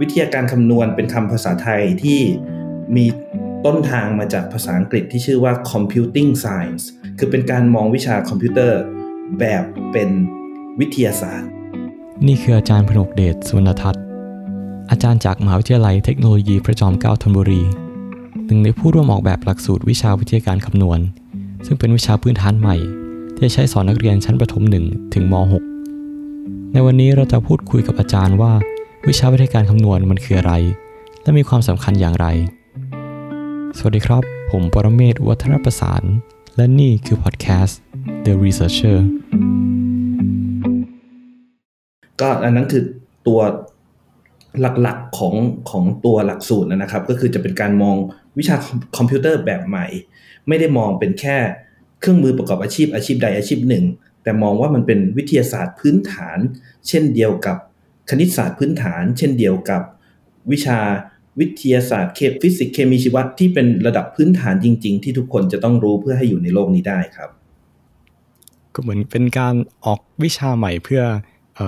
วิทยาการคำนวณเป็นคำภาษาไทยที่มีต้นทางมาจากภาษาอังกฤษที่ชื่อว่า computing science คือเป็นการมองวิชาคอมพิวเตอร์แบบเป็นวิทยาศาสตร์ นี่คืออาจารย์พนกเดชสุวรรณทัศน์ อาจารย์จากมหาวิทยาลัยเทคโนโลยีพระจอมเกล้าธนบุรีหนึ่งในผู้ร่วมออกแบบหลักสูตรวิชาวิทยาการคำนวณ ซึ่งเป็นวิชาพื้นฐานใหม่ ที่จะใช้สอนนักเรียนชั้นประถมหนึ่งถึงม .6 ในวันนี้เราจะพูดคุยกับอาจารย์ว่า วิชาวิทยาการคำนวณมันคืออะไร และมีความสำคัญอย่างไร สวัสดีครับ ผมปรเมศวัฒนประสาน และนี่คือพอดแคสต์ The Researcher ก็อันนั้นคือตัวหลักๆของของตัวหลักสูตรนะครับ ก็คือจะเป็นการมองวิชาคอมพิวเตอร์แบบใหม่ ไม่ได้มองเป็นแค่เครื่องมือประกอบอาชีพอาชีพใดอาชีพหนึ่ง แต่มองว่ามันเป็นวิทยาศาสตร์พื้นฐาน เช่นเดียวกับ คณิตศาสตร์พื้นฐาน เช่นเดียวกับวิชาวิทยาศาสตร์เคฟิสิกส์เคมีชีวะที่เป็นระดับพื้นฐานจริง ๆ ที่ทุกคนจะต้องรู้เพื่อให้อยู่ในโลกนี้ได้ครับ ก็เหมือนเป็นการออกวิชาใหม่เพื่อเอ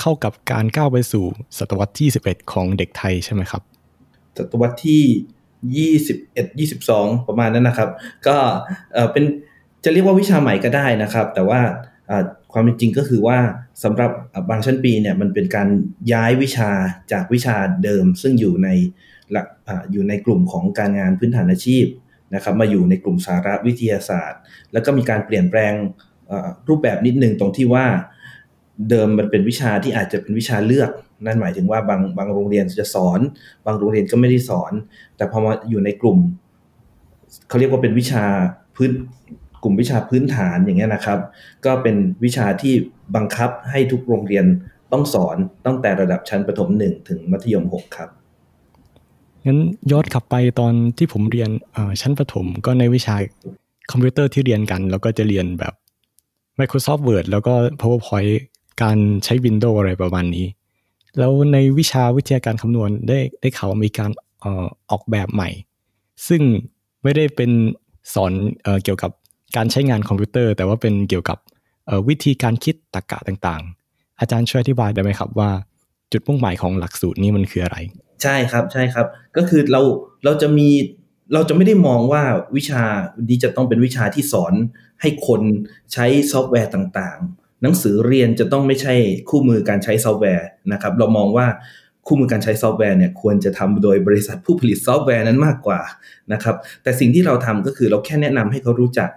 เข้ากับการก้าวไปสู่ศตวรรษที่ 11 ของเด็กไทยใช่ไหมครับ ศตวรรษที่ 21 22 ประมาณนั้นนะครับ ก็เป็นจะเรียกว่าวิชาใหม่ก็ได้นะครับ แต่ว่า ความเป็นจริงก็คือว่าสำหรับบางชั้นปีเนี่ยมันเป็นการย้ายวิชาจากวิชาเดิม ซึ่งอยู่ในหลักอยู่ในกลุ่มของการงานพื้นฐานอาชีพนะครับมาอยู่ในกลุ่มสาระวิทยาศาสตร์ แล้วก็มีการเปลี่ยนแปลงรูปแบบนิดนึงตรงที่ว่าเดิมมันเป็นวิชาที่อาจจะเป็นวิชาเลือก นั่นหมายถึงว่าบางบางโรงเรียนจะสอน บางโรงเรียนก็ไม่ได้สอน แต่พอมาอยู่ในกลุ่มเขาเรียกว่าเป็นวิชาพื้น กลุ่มวิชาพื้นฐานอย่างเงี้ยนะครับ ก็เป็นวิชาที่บังคับให้ทุกโรงเรียนต้องสอนตั้งแต่ระดับชั้นประถมหนึ่งถึงมัธยมหกครับงั้นย้อนกลับไปตอนที่ผมเรียนชั้นประถมก็ในวิชาคอมพิวเตอร์ที่เรียนกัน แล้วก็จะเรียนแบบ Microsoft Word แล้วก็ PowerPoint การใช้ Windows อะไรประมาณนี้ แล้วในวิชาวิทยาการคำนวณได้ได้ข่าวมีการออกแบบใหม่ ซึ่งไม่ได้เป็นสอนเอเกี่ยวกับ การใช้งานคอมพิวเตอร์ แต่ว่าเป็นเกี่ยวกับวิธีการคิดตรรกะต่างๆ อาจารย์ช่วยอธิบายได้ไหมครับว่า จุดมุ่งหมายของหลักสูตรนี้มันคืออะไร ใช่ครับใช่ครับ ก็คือเราเราจะมีเราจะไม่ได้มองว่าวิชานี้จะต้องเป็นวิชาที่สอนให้คนใช้ซอฟต์แวร์ต่างๆ หนังสือเรียนจะต้องไม่ใช่คู่มือการใช้ซอฟต์แวร์นะครับ เรามองว่าคู่มือการใช้ซอฟต์แวร์เนี่ยควรจะทำโดยบริษัทผู้ผลิตซอฟต์แวร์นั้นมากกว่านะครับ แต่สิ่งที่เราทำก็คือเราแค่แนะนำให้เขารู้จัก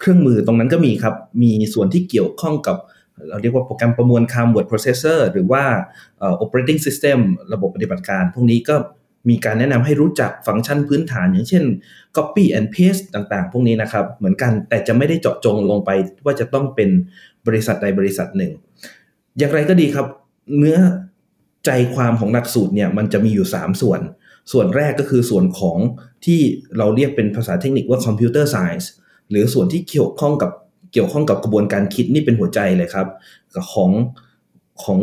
เครื่องมือตรงนั้นก็มีครับ มีส่วนที่เกี่ยวข้องกับเราเรียกว่าโปรแกรมประมวลคำ word processor หรือว่า operating system ระบบปฏิบัติการ พวกนี้ก็มีการแนะนำให้รู้จักฟังก์ชันพื้นฐาน อย่างเช่น copy and paste ต่างๆ พวกนี้นะครับ เหมือนกันแต่จะไม่ได้เจาะจงลงไปว่าจะต้องเป็นบริษัทใดบริษัทหนึ่ง อย่างไรก็ดีครับ เนื้อใจความของหลักสูตรเนี่ยมันจะมีอยู่ 3 ส่วน ส่วนแรกก็คือส่วนของที่เราเรียกเป็นภาษาเทคนิคว่า computer science หรือส่วนที่เกี่ยวข้องกับเกี่ยวข้องกับกระบวนการคิดนี่เป็นหัวใจเลยครับของของ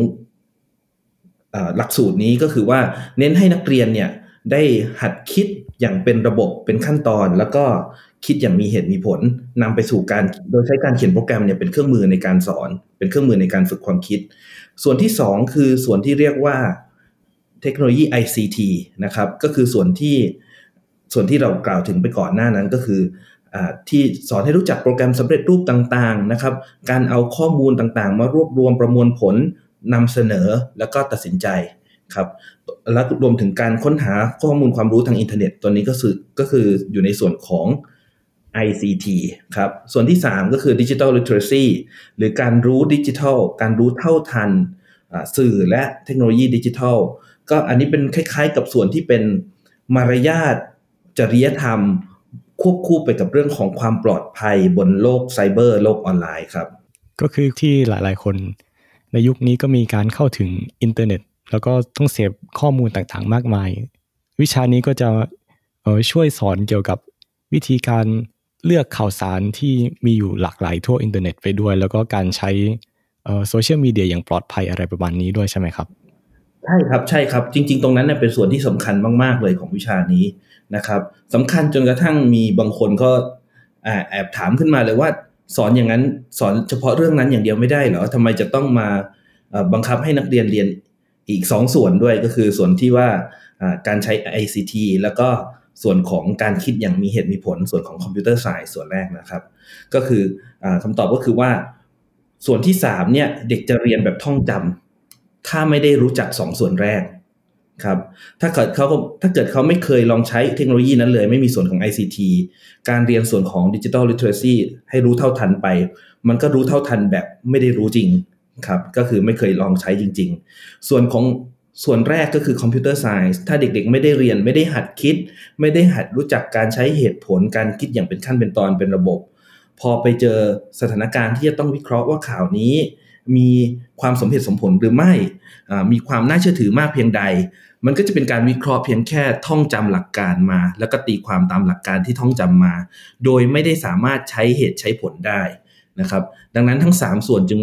หลักสูตรนี้ก็คือว่าเน้นให้นักเรียนเนี่ยได้หัดคิดอย่างเป็นระบบเป็นขั้นตอน แล้วก็คิดอย่างมีเหตุมีผลนำไปสู่การโดยใช้การเขียนโปรแกรมเนี่ยเป็นเครื่องมือในการสอน เป็นเครื่องมือในการฝึกความคิด ส่วนที่ 2 คือส่วนที่เรียกว่าเทคโนโลยี ICT นะครับก็คือส่วนที่ส่วนที่เรากล่าวถึงไปก่อนหน้านั้นก็คือ ที่สอนให้รู้จักโปรแกรมสำเร็จรูปต่างๆนะครับการเอาข้อมูลต่างๆ มารวบรวมประมวลผลนำเสนอแล้วก็ตัดสินใจครับและรวมถึงการค้นหาข้อมูลความรู้ทางอินเทอร์เน็ตตัวนี้ก็คือก็คืออยู่ในส่วนของ ICT ครับ ส่วนที่ 3 ก็คือ Digital Literacy หรือการรู้ดิจิทัล การรู้เท่าทันสื่อและเทคโนโลยีดิจิทัล ก็อันนี้เป็นคล้ายๆ กับส่วนที่เป็นมารยาทจริยธรรม ควบคู่ไปกับเรื่องของความปลอดภัยบนโลกไซเบอร์โลกออนไลน์ครับ ก็คือที่หลายๆคน ในยุคนี้ก็มีการเข้าถึงอินเทอร์เน็ต แล้วก็ต้องเสพข้อมูลต่างๆ มากมาย วิชานี้ก็จะช่วยสอนเกี่ยวกับวิธีการเลือกข่าวสารที่มีอยู่หลากหลายทั่วอินเทอร์เน็ตไปด้วย แล้วก็การใช้โซเชียลมีเดียอย่างปลอดภัยอะไรประมาณนี้ด้วยใช่ไหมครับ ใช่ครับใช่ครับ จริง ๆ ตรงนั้นเป็นส่วนที่สำคัญมาก ๆ เลยของวิชานี้ นะครับสำคัญจนกระทั่งมีบางคนก็แอบถามขึ้นมาเลยว่าสอนอย่างนั้นสอนเฉพาะเรื่องนั้นอย่างเดียวไม่ได้เหรอทำไมจะต้องมาบังคับให้นักเรียนเรียนอีกสองส่วนด้วยก็คือส่วนที่ว่าการใช้ ICT แล้วก็ส่วนของการคิดอย่างมีเหตุมีผล ส่วนของ computer science ส่วนแรกนะครับ ก็คือคำตอบก็คือว่า ส่วนที่สามเนี่ยเด็กจะเรียนแบบท่องจำถ้าไม่ได้รู้จักสองส่วนแรก ครับถ้าเกิดเขาถ้าเกิดเขาไม่เคยลองใช้เทคโนโลยีนั้นเลย ไม่มีส่วนของ ICT การเรียนส่วนของดิจิทัลลิเทอเรซีให้รู้เท่าทันไป มันก็รู้เท่าทันแบบไม่ได้รู้จริงครับก็คือไม่เคยลองใช้จริง ๆ ส่วนของส่วนแรกก็คือคอมพิวเตอร์ไซน์ถ้าเด็กๆ ไม่ได้เรียนไม่ได้หัดคิด ไม่ได้หัดรู้จักการใช้เหตุผลการคิดอย่างเป็นขั้นเป็นตอนเป็นระบบ พอไปเจอสถานการณ์ที่จะต้องวิเคราะห์ว่าข่าวนี้ มีความสมเหตุสมผลหรือไม่มีความน่าเชื่อถือมากเพียงใด มันก็จะเป็นการวิเคราะห์เพียงแค่ท่องจำหลักการมา แล้วก็ตีความตามหลักการที่ท่องจำมา โดยไม่ได้สามารถใช้เหตุใช้ผลได้นะครับ ดังนั้นทั้ง 3 ส่วนจึง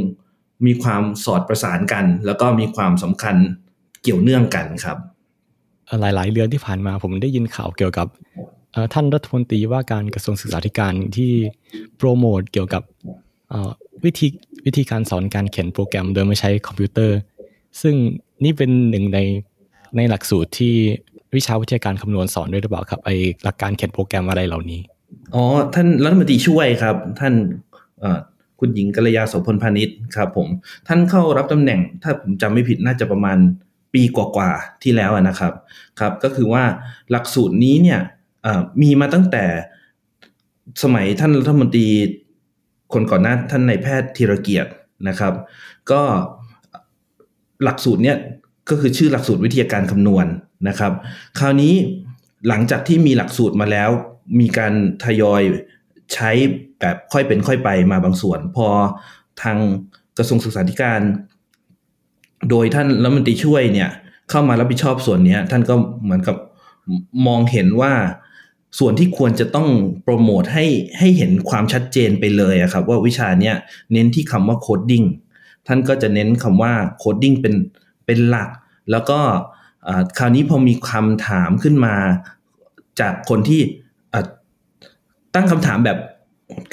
มีความสอดประสานกัน แล้วก็มีความสำคัญเกี่ยวเนื่องกันครับ หลายๆเรื่องที่ผ่านมาผมได้ยินข่าวเกี่ยวกับท่านรัฐมนตรีว่าการกระทรวงศึกษาธิการที่โปรโมทเกี่ยวกับวิธีวิธีการสอนการเขียนโปรแกรมโดยไม่ใช้คอมพิวเตอร์ ซึ่งนี่เป็นหนึ่งใน ในหลักสูตรที่วิชาวิทยาการคำนวณสอนด้วยหรือเปล่าครับไอหลักการเขียนโปรแกรมอะไรเหล่านี้อ๋อท่านรัฐมนตรีช่วยครับ ท่านคุณหญิงกัลยาโสพลพาณิชย์ครับผมท่านเข้ารับตำแหน่งถ้าผมจำไม่ผิดน่าจะประมาณปีกว่าๆที่แล้วนะครับครับก็คือว่าหลักสูตรนี้เนี่ยมีมาตั้งแต่สมัยท่านรัฐมนตรีคนก่อนหน้าท่านนายแพทย์ธีรเกียรตินะครับ ก็หลักสูตรเนี้ย ก็คือชื่อหลักสูตรวิทยาการคำนวณนะครับ คราวนี้หลังจากที่มีหลักสูตรมาแล้ว มีการทยอยใช้แบบค่อยเป็นค่อยไปมาบางส่วน พอทางกระทรวงศึกษาธิการ โดยท่านรัฐมนตรีช่วยเนี่ย เข้ามารับผิดชอบส่วนนี้ท่านก็เหมือนกับมองเห็นว่าส่วนที่ควรจะต้องโปรโมทให้ให้เห็นความชัดเจนไปเลยครับ ว่าวิชาเนี้ยเน้นที่คำว่า coding ท่านก็จะเน้นคำว่า coding เป็น เป็นหลัก แล้วก็คราวนี้พอมีคำถามขึ้นมา จากคนที่ตั้งคำถามแบบ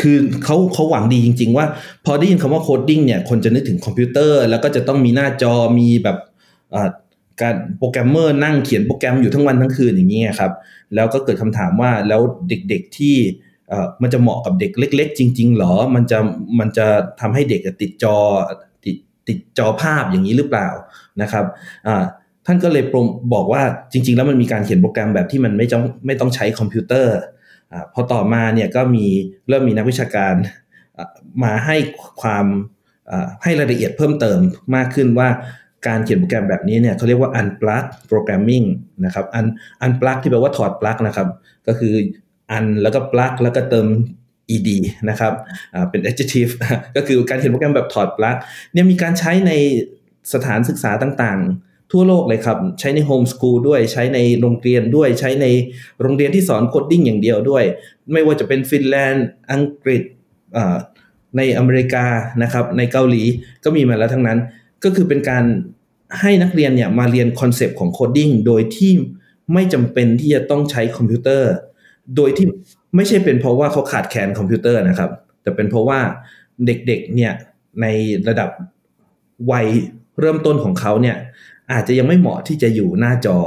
คือเขาเขาหวังดีจริง ๆ ว่า พอได้ยินคำว่า coding เนี่ยคนจะนึกถึงคอมพิวเตอร์ แล้วก็จะต้องมีหน้าจอมีแบบการโปรแกรมเมอร์นั่งเขียนโปรแกรมอยู่ทั้งวันทั้งคืนอย่างนี้ครับ แล้วก็เกิดคำถามว่าแล้วเด็กๆที่มันจะเหมาะกับเด็กเล็ก ๆ จริง ๆ หรอ มันจะมันจะทำให้เด็กติดจอ ติดจอภาพอย่างนี้หรือเปล่านะครับท่านก็เลยบอกว่าจริง ๆ แล้วมันมีการเขียนโปรแกรมแบบที่มันไม่ต้องไม่ต้องใช้คอมพิวเตอร์พอต่อมาเนี่ยก็มีเริ่มมีนักวิชาการมาให้ความให้รายละเอียดเพิ่มเติมมากขึ้นว่าการเขียนโปรแกรมแบบนี้เนี่ยเขาเรียกว่า unplug programming นะครับ un unplug ที่แปลว่าถอดปลั๊กนะครับ ก็คือ un แล้วก็ plug แล้วก็เติม ed นะครับเป็น adjective ก็คือการเขียนโปรแกรมแบบถอดปลั๊กเนี่ยมีการใช้ในสถานศึกษาต่างๆ ทั่วโลกเลยครับ ใช้ในโฮมสกูลด้วยใช้ในโรงเรียนด้วยใช้ในโรงเรียนที่สอน coding อย่างเดียวด้วย ไม่ว่าจะเป็นฟินแลนด์ อังกฤษในอเมริกานะครับในเกาหลีก็มีมาแล้วทั้งนั้น ก็คือเป็นการให้นักเรียนเนี่ยมาเรียน concept ของ coding โดยที่ไม่จำเป็นที่จะต้องใช้คอมพิวเตอร์ โดยที่ ไม่ใช่เป็นเพราะว่าเขาขาดแคลนคอมพิวเตอร์นะครับ แต่เป็นเพราะว่าเด็กๆเนี่ยในระดับวัยเริ่มต้นของเขาเนี่ยอาจจะยังไม่เหมาะที่จะอยู่หน้าจอ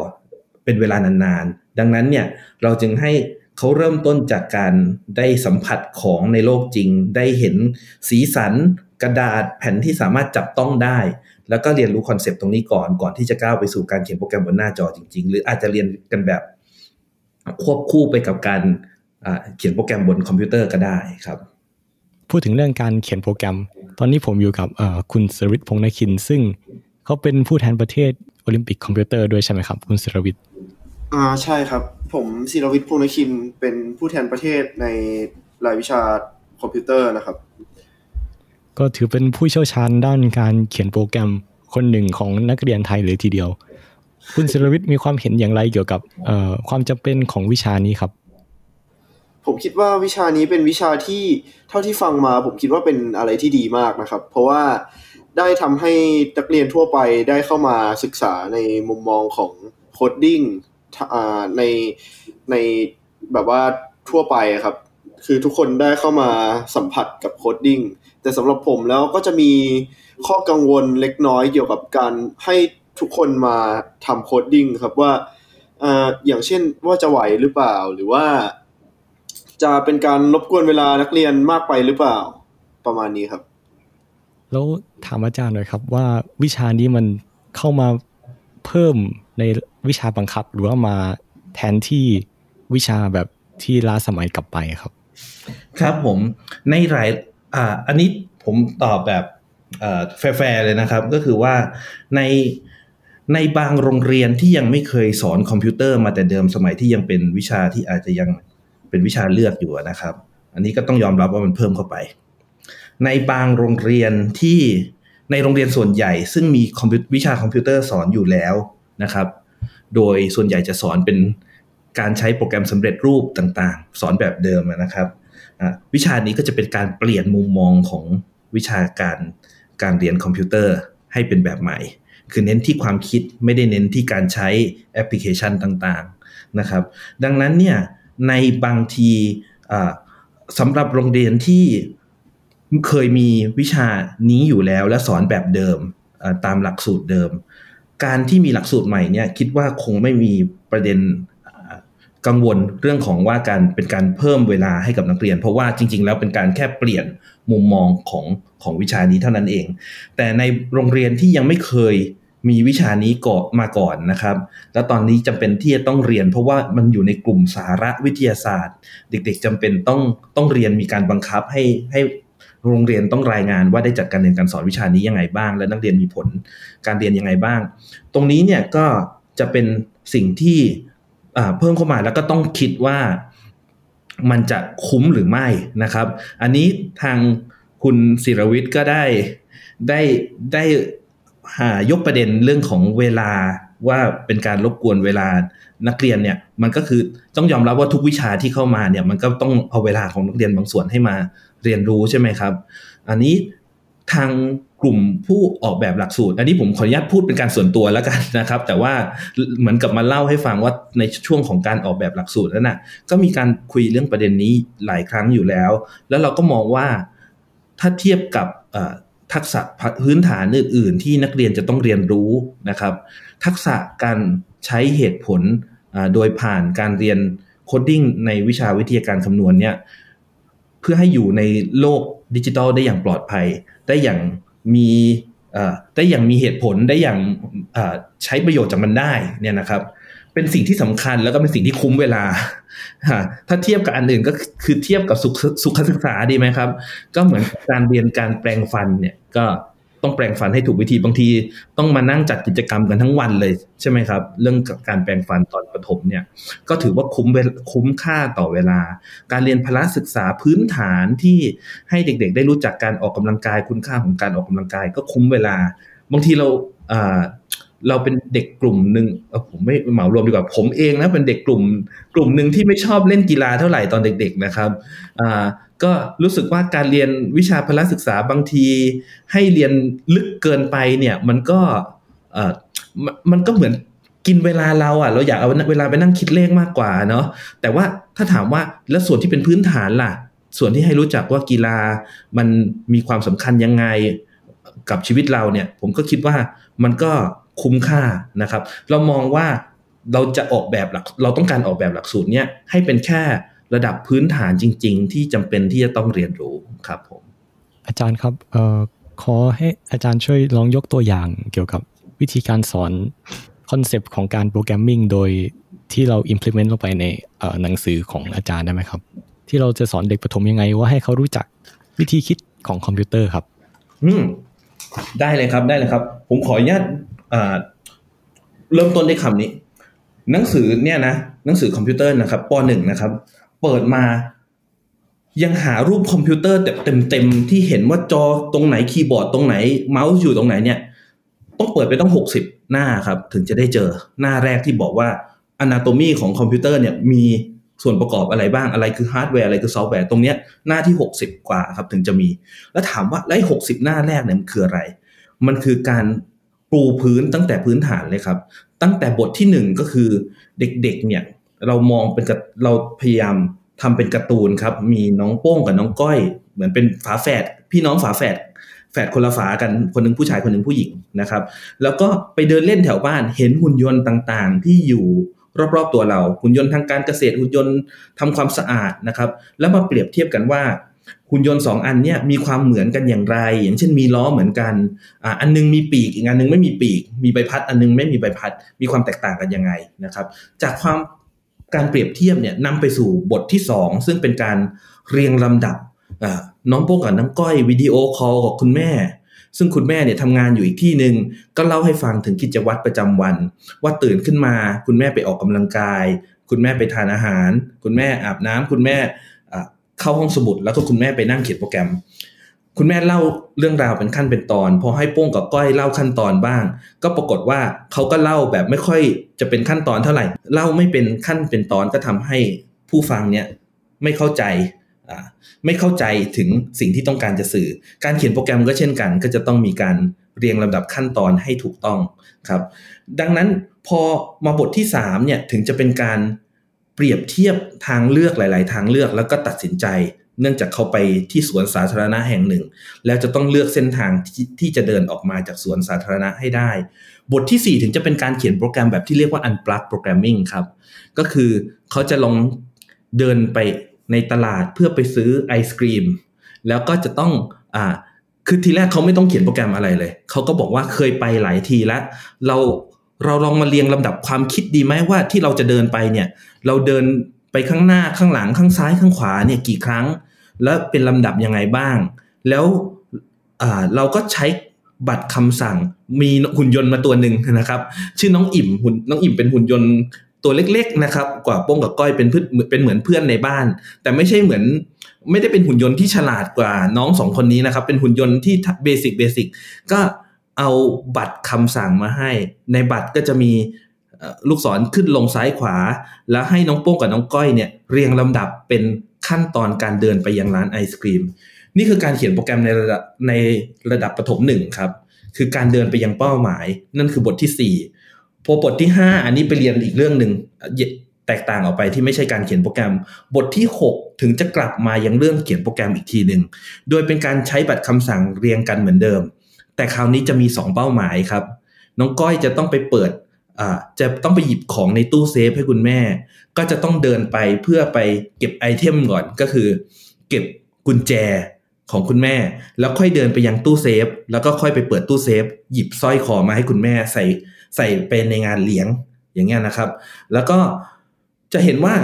เป็นเวลานานๆ ดังนั้นเนี่ยเราจึงให้เขาเริ่มต้นจากการได้สัมผัสของในโลกจริง ได้เห็นสีสันกระดาษแผ่นที่สามารถจับต้องได้ แล้วก็เรียนรู้ concept ตรงนี้ก่อนก่อนที่จะก้าวไปสู่การเขียนโปรแกรมบนหน้าจอจริง ๆ หรืออาจจะเรียนกันแบบควบคู่ไปกับการ เขียนโปรแกรมบนคอมพิวเตอร์ก็ได้ครับ พูดถึงเรื่องการเขียนโปรแกรม ตอนนี้ผมอยู่กับคุณศิรวิทย์พงษ์นคิน ซึ่งเขาเป็นผู้แทนประเทศโอลิมปิกคอมพิวเตอร์ด้วยใช่ไหมครับ คุณศิรวิทย์อ่าใช่ครับ ผมศิรวิทย์พงษ์นคินเป็นผู้แทนประเทศในรายวิชาคอมพิวเตอร์นะครับ ก็ถือเป็นผู้เชี่ยวชาญด้านการเขียนโปรแกรมคนหนึ่งของนักเรียนไทยเลยทีเดียว คุณศิรวิทย์มีความเห็นอย่างไรเกี่ยวกับความจำเป็นของวิชานี้ครับ ผมคิดว่าวิชานี้เป็นวิชาที่เท่าที่ฟังมา ผมคิดว่าเป็นอะไรที่ดีมากนะครับ เพราะว่าได้ทำให้นักเรียนทั่วไปได้เข้ามาศึกษาในมุมมองของ coding ในในแบบว่าทั่วไปครับ คือทุกคนได้เข้ามาสัมผัสกับ coding แต่สำหรับผมแล้วก็จะมีข้อกังวลเล็กน้อยเกี่ยวกับการให้ทุกคนมาทำ coding ครับว่าออย่างเช่นว่าจะไหวหรือเปล่าหรือว่า จะเป็นการรบกวนเวลานักเรียนมากไปหรือเปล่า ประมาณนี้ครับ แล้วถามอาจารย์หน่อยครับ ว่าวิชานี้มันเข้ามาเพิ่มในวิชาบังคับ หรือว่ามาแทนที่วิชาแบบที่ล้าสมัยกลับไปครับ ครับผมในหลายอ่าอันนี้ผมตอบแบบเอ่อแฟร์ๆเลยนะครับ ก็คือว่าในในบางโรงเรียนที่ยังไม่เคยสอนคอมพิวเตอร์มาแต่เดิมสมัยที่ยังเป็นวิชาที่อาจจะยัง เป็นวิชาเลือกอยู่นะครับ อันนี้ก็ต้องยอมรับว่ามันเพิ่มเข้าไป ในบางโรงเรียนที่ในโรงเรียนส่วนใหญ่ ซึ่งมีคอมพิววิชาคอมพิวเตอร์สอนอยู่แล้วนะครับ โดยส่วนใหญ่จะสอนเป็นการใช้โปรแกรมสำเร็จรูปต่างๆ สอนแบบเดิมนะครับ วิชานี้ก็จะเป็นการเปลี่ยนมุมมองของวิชาการการเรียนคอมพิวเตอร์ให้เป็นแบบใหม่ คือเน้นที่ความคิดไม่ได้เน้นที่การใช้แอปพลิเคชันต่างๆนะครับ ดังนั้นเนี่ย ในบางทีสำหรับโรงเรียนที่เคยมีวิชานี้อยู่แล้วและสอนแบบเดิมตามหลักสูตรเดิม การที่มีหลักสูตรใหม่เนี่ยคิดว่าคงไม่มีประเด็นกังวลเรื่องของว่าการเป็นการเพิ่มเวลาให้กับนักเรียน เพราะว่าจริง ๆ แล้วเป็นการแค่เปลี่ยนมุมมองของของวิชานี้เท่านั้นเอง แต่ในโรงเรียนที่ยังไม่เคย มีวิชานี้ก่อมาก่อนนะครับ แล้วตอนนี้จำเป็นที่จะต้องเรียน เพราะว่ามันอยู่ในกลุ่มสาระวิทยาศาสตร์ เด็กๆจำเป็นต้องต้องเรียนมีการบังคับให้ให้โรงเรียนต้องรายงานว่าได้จัดการเรียนการสอนวิชานี้ยังไงบ้าง และนักเรียนมีผลการเรียนยังไงบ้าง ตรงนี้เนี่ยก็จะเป็นสิ่งที่เพิ่มเข้ามาแล้วก็ต้องคิดว่ามันจะคุ้มหรือไม่นะครับ อันนี้ทางคุณศิรวิทย์ก็ได้ได้ได้ ยกประเด็นเรื่องของเวลาว่าเป็นการรบกวนเวลานักเรียนเนี่ยมันก็คือต้องยอมรับว่าทุกวิชาที่เข้ามาเนี่ยมันก็ต้องเอาเวลาของนักเรียนบางส่วนให้มาเรียนรู้ใช่ไหมครับ อันนี้ทางกลุ่มผู้ออกแบบหลักสูตร อันนี้ผมขออนุญาตพูดเป็นการส่วนตัวแล้วกันนะครับ แต่ว่าเหมือนกับมาเล่าให้ฟังว่าในช่วงของการออกแบบหลักสูตรนั้นนะก็มีการคุยเรื่องประเด็นนี้หลายครั้งอยู่แล้ว แล้วเราก็มองว่าถ้าเทียบกับ ทักษะพื้นฐานอื่น ๆ ที่นักเรียนจะต้องเรียนรู้นะครับ ทักษะการใช้เหตุผลโดยผ่านการเรียน coding ในวิชาวิทยาการคำนวณเนี่ยเพื่อให้อยู่ในโลกดิจิทัลได้อย่างปลอดภัย ได้อย่างมีได้อย่างมีเหตุผลได้อย่างใช้ประโยชน์จากมันได้เนี่ยนะครับ เป็นสิ่งที่สำคัญแล้วก็เป็นสิ่งที่คุ้มเวลาฮะถ้าเทียบกับอันอื่นก็คือเทียบกับสุขสุขศึกษาดีไหมครับ ก็เหมือนการเรียนการแปลงฟันเนี่ยก็ต้องแปลงฟันให้ถูกวิธีบางที ต้องมานั่งจัดกิจกรรมกันทั้งวันเลยใช่ไหมครับ เรื่องการแปลงฟันตอนประถมเนี่ยก็ถือว่าคุ้มคุ้มค่าต่อเวลา การเรียนพละศึกษาพื้นฐานที่ให้เด็กๆ ได้รู้จักการออกกำลังกายคุณค่าของการออกกำลังกายก็คุ้มเวลา บางทีเราอ่า เราเป็นเด็กกลุ่มหนึ่งผมไม่เหมารวมดีกว่าผมเองนะเป็นเด็กกลุ่ม กลุ่มหนึ่งที่ไม่ชอบเล่นกีฬาเท่าไหร่ตอนเด็ก ๆนะครับอ่าก็รู้สึกว่าการเรียนวิชาพละศึกษาบางที ให้เรียนลึกเกินไปเนี่ยมันก็เออมันมันก็เหมือนกินเวลาเราอะ เราอยากเอาเวลาไปนั่งคิดเลขมากกว่าเนาะแต่ว่าถ้าถามว่าแล้วส่วนที่เป็นพื้นฐานล่ะ ส่วนที่ให้รู้จักว่ากีฬามันมีความสำคัญยังไงกับชีวิตเราเนี่ย ผมก็คิดว่ามันก็ คุ้มค่านะครับ เรามองว่าเราจะออกแบบหลักเราต้องการออกแบบหลักสูตรเนี่ยให้เป็นแค่ระดับพื้นฐานจริง ๆ ที่จำเป็นที่จะต้องเรียนรู้ครับผมอาจารย์ครับเอ่อขอให้อาจารย์ช่วยลองยกตัวอย่างเกี่ยวกับวิธีการสอนconcept ของการ programming โดยที่เรา implement ลงไปในเอ่อหนังสือของอาจารย์ได้ไหมครับ ที่เราจะสอนเด็กประถมยังไงว่าให้เขารู้จักวิธีคิดของคอมพิวเตอร์ครับ อืมได้เลยครับได้เลยครับ ผมขออนุญาตอ่า เริ่มต้นด้วยคำนี้ หนังสือเนี่ยนะหนังสือคอมพิวเตอร์นะครับปหนึ่งนะครับ เปิดมายังหารูปคอมพิวเตอร์เต็มเต็มๆที่เห็นว่าจอตรงไหนคีย์บอร์ดตรงไหน เมาส์อยู่ตรงไหนเนี่ย ต้องเปิดไปต้องหกสิบหน้าครับ ถึงจะได้เจอหน้าแรกที่บอกว่า Anatomy ของคอมพิวเตอร์เนี่ยมีส่วนประกอบอะไรบ้างอะไรคือฮาร์ดแวร์อะไรคือซอฟต์แวร์ตรงเนี้ยหน้าที่ 60 กว่าครับถึงจะมี แล้วถามว่าแล้วหกสิบหน้าแรกเนี่ยมันคืออะไร มันคือการ ปูพื้นตั้งแต่พื้นฐานเลยครับ ตั้งแต่บทที่หนึ่งก็คือเด็กๆเนี่ยเรามองเป็นเราพยายามทำเป็นการ์ตูนครับ มีน้องโป้งกับน้องก้อย เหมือนเป็นฝาแฝดพี่น้องฝาแฝดแฝดคนละฝากันคนหนึ่งผู้ชายคนหนึ่งผู้หญิงนะครับ แล้วก็ไปเดินเล่นแถวบ้านเห็นหุ่นยนต์ต่างๆ ที่อยู่รอบๆตัวเราหุ่นยนต์ทางการเกษตรหุ่นยนต์ทำความสะอาดนะครับ แล้วมาเปรียบเทียบกันว่า หุ่นยนต์สองอันเนี้ยมีความเหมือนกันอย่างไร อย่างเช่นมีล้อเหมือนกันอ่าอันนึงมีปีกอีกอันนึงไม่มีปีก มีใบพัดอันนึงไม่มีใบพัด มีความแตกต่างกันยังไงนะครับ จากความการเปรียบเทียบเนี่ยนำไปสู่บทที่ 2 ซึ่งเป็นการเรียงลำดับน้องโป้งกับน้องก้อยวิดีโอคอลกับคุณแม่ ซึ่งคุณแม่เนี่ยทำงานอยู่อีกที่หนึ่งก็เล่าให้ฟังถึงกิจวัตรประจำวัน ว่าตื่นขึ้นมา คุณแม่ไปออกกำลังกาย คุณแม่ไปทานอาหาร คุณแม่อาบน้ำคุณแม่ เข้าห้องสมุด แล้วก็คุณแม่ไปนั่งเขียนโปรแกรม คุณแม่เล่าเรื่องราวเป็นขั้นเป็นตอน พอให้โป้งกับก้อยเล่าขั้นตอนบ้าง ก็ปรากฏว่าเขาก็เล่าแบบไม่ค่อยจะเป็นขั้นตอนเท่าไหร่ เล่าไม่เป็นขั้นเป็นตอนก็ทำให้ผู้ฟังเนี่ยไม่เข้าใจไม่เข้าใจถึงสิ่งที่ต้องการจะสื่อ การเขียนโปรแกรมก็เช่นกัน ก็จะต้องมีการเรียงลำดับขั้นตอนให้ถูกต้องครับ ดังนั้นพอมาบทที่3เนี่ยถึงจะเป็นการ เปรียบเทียบทางเลือกหลาย ๆ ทางเลือกแล้วก็ตัดสินใจ เนื่องจากเขาไปที่สวนสาธารณะแห่งหนึ่ง แล้วจะต้องเลือกเส้นทางทที่จะเดินออกมาจากสวนสาธารณะให้ได้ บทที่ 4 ถึงจะเป็นการเขียนโปรแกรมแบบที่เรียกว่า unplug programming ครับ ก็คือเขาจะลองเดินไปในตลาดเพื่อไปซื้อไอศกรีมแล้วก็จะต้องอ่าคือทีแรกเขาไม่ต้องเขียนโปรแกรมอะไรเลย เขาก็บอกว่าเคยไปหลายทีแล้ว เรา เราลองมาเรียงลำดับความคิดดีไหมว่าที่เราจะเดินไปเนี่ย เราเดินไปข้างหน้าข้างหลังข้างซ้ายข้างขวาเนี่ยกี่ครั้ง แล้วเป็นลำดับยังไงบ้าง แล้วเราก็ใช้บัตรคำสั่งมีหุ่นยนต์มาตัวหนึ่งนะครับ ชื่อน้องอิ่มหุ่นน้องอิ่มเป็นหุ่นยนต์ตัวเล็กๆนะครับกว่าโป้งกับก้อยเป็นเพื่อนเป็นเหมือนเพื่อนในบ้าน แต่ไม่ใช่เหมือนไม่ได้เป็นหุ่นยนต์ที่ฉลาดกว่าน้องสองคนนี้นะครับ เป็นหุ่นยนต์ที่ basic basic ก็ เอาบัตรคำสั่งมาให้ ในบัตรก็จะมีลูกศรขึ้นลงซ้ายขวา แล้วให้น้องโป้งกับน้องก้อยเนี่ยเรียงลำดับเป็นขั้นตอนการเดินไปยังร้านไอศครีม นี่คือการเขียนโปรแกรมในระดับในระดับประถมหนึ่งครับ คือการเดินไปยังเป้าหมาย นั่นคือบทที่4พอบทที่ 5 อันนี้ไปเรียนอีกเรื่องหนึ่งแตกต่างออกไปที่ไม่ใช่การเขียนโปรแกรม บทที่ 6 ถึงจะกลับมายังเรื่องเขียนโปรแกรมอีกทีหนึ่งโดยเป็นการใช้บัตรคำสั่งเรียงกันเหมือนเดิม แต่คราวนี้จะมี 2 เป้าหมายครับ น้องก้อยจะต้องไปเปิดจะต้องไปหยิบของในตู้เซฟให้คุณแม่ ก็จะต้องเดินไปเพื่อไปเก็บ item ก่อนก็คือ เก็บกุญแจของคุณแม่ แล้วค่อยเดินไปยังตู้เซฟ แล้วก็ค่อยไปเปิดตู้เซฟ หยิบสร้อยคอมาให้คุณแม่ใส่ใส่เป็นในงานเลี้ยงอย่างเงี้ยนะครับ แล้วก็จะเห็นว่า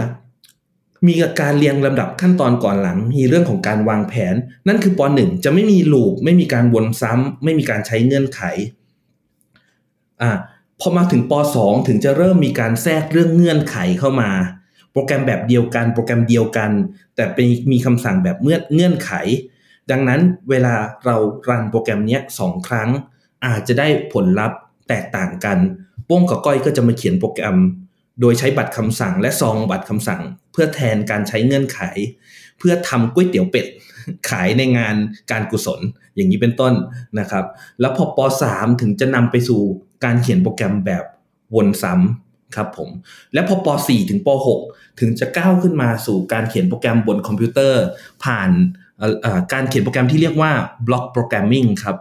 มีการเรียงลำดับขั้นตอนก่อนหลัง มีเรื่องของการวางแผน นั่นคือปหนึ่งจะไม่มี loop ไม่มีการวนซ้ำไม่มีการใช้เงื่อนไขอ่าพอมาถึงปสองถึงจะเริ่มมีการแทรกเรื่องเงื่อนไขเข้ามา โปรแกรมแบบเดียวกัน โปรแกรมเดียวกัน แต่เป็นมีคำสั่งแบบเงื่อนเงื่อนไข ดังนั้นเวลาเรารันโปรแกรมนี้สองครั้ง อาจจะได้ผลลัพธ์แตกต่างกัน ป้งกับก้อยก็จะมาเขียนโปรแกรม โดยใช้บัตรคำสั่งและซองบัตรคำสั่ง เพื่อแทนการใช้เงื่อนไข เพื่อทำก๋วยเตี๋ยวเป็ดขายในงานการกุศลอย่างนี้เป็นต้นนะครับ แล้วพอป .3 ถึงจะนำไปสู่การเขียนโปรแกรมแบบวนซ้ำครับผมและพอป .4 ถึงป .6 ถึงจะก้าวขึ้นมาสู่การเขียนโปรแกรมบนคอมพิวเตอร์ ผ่านการเขียนโปรแกรมที่เรียกว่า block programming ครับ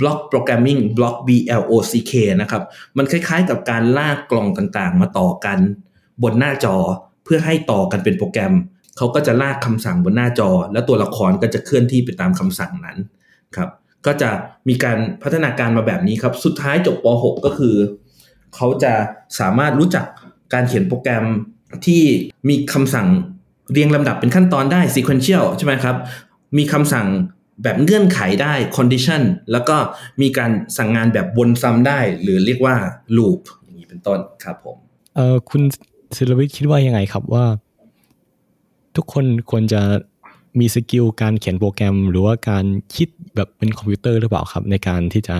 block programming block B L O C K นะครับ มันคล้ายๆกับการลากกล่องต่างๆ มาต่อกัน บนหน้าจอเพื่อให้ต่อกันเป็นโปรแกรม เขาก็จะลากคำสั่งบนหน้าจอ แล้วตัวละครก็จะเคลื่อนที่ไปตามคำสั่งนั้นครับก็จะมีการพัฒนาการมาแบบนี้ครับ สุดท้ายจบป .6 ก็คือ เขาจะสามารถรู้จักการเขียนโปรแกรมที่มีคำสั่งเรียงลำดับเป็นขั้นตอนได้ sequential ใช่ไหมครับ มีคำสั่ง แบบเงื่อนไขได้ condition แล้วก็มีการสั่งงานแบบวนซ้ำได้ หรือเรียกว่า loop อย่างนี้เป็นต้นครับผมเออคุณศิรวิทย์คิดว่ายังไงครับว่า ทุกคนควรจะมี skill การเขียนโปรแกรม หรือว่าการคิดแบบเป็นคอมพิวเตอร์หรือเปล่าครับ ในการที่จะ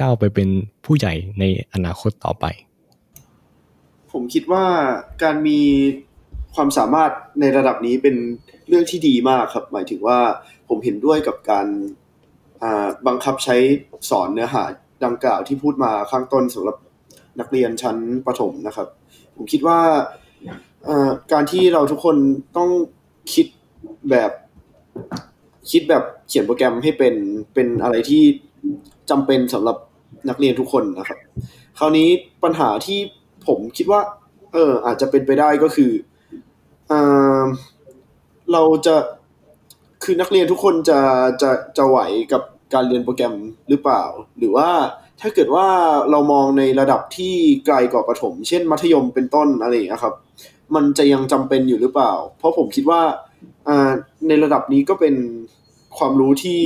ก้าวไปเป็นผู้ใหญ่ในอนาคตต่อไป ผมคิดว่าการมี ความสามารถในระดับนี้เป็นเรื่องที่ดีมากครับ หมายถึงว่าผมเห็นด้วยกับการบังคับใช้สอนเนื้อหาดังกล่าวที่พูดมาข้างต้นสำหรับนักเรียนชั้นประถมนะครับ ผมคิดว่าการที่เราทุกคนต้องคิดแบบคิดแบบเขียนโปรแกรมให้เป็นเป็นอะไรที่จำเป็นสำหรับนักเรียนทุกคนนะครับ คราวนี้ปัญหาที่ผมคิดว่า เอออาจจะเป็นไปได้ก็คือ เราจะคือนักเรียนทุกคนจะจะจะไหวกับการเรียนโปรแกรมหรือเปล่า หรือว่าถ้าเกิดว่าเรามองในระดับที่ไกลกว่าประถม เช่นมัธยมเป็นต้นอะไรอย่างนี้ครับ มันจะยังจำเป็นอยู่หรือเปล่า เพราะผมคิดว่าในระดับนี้ก็เป็นความรู้ที่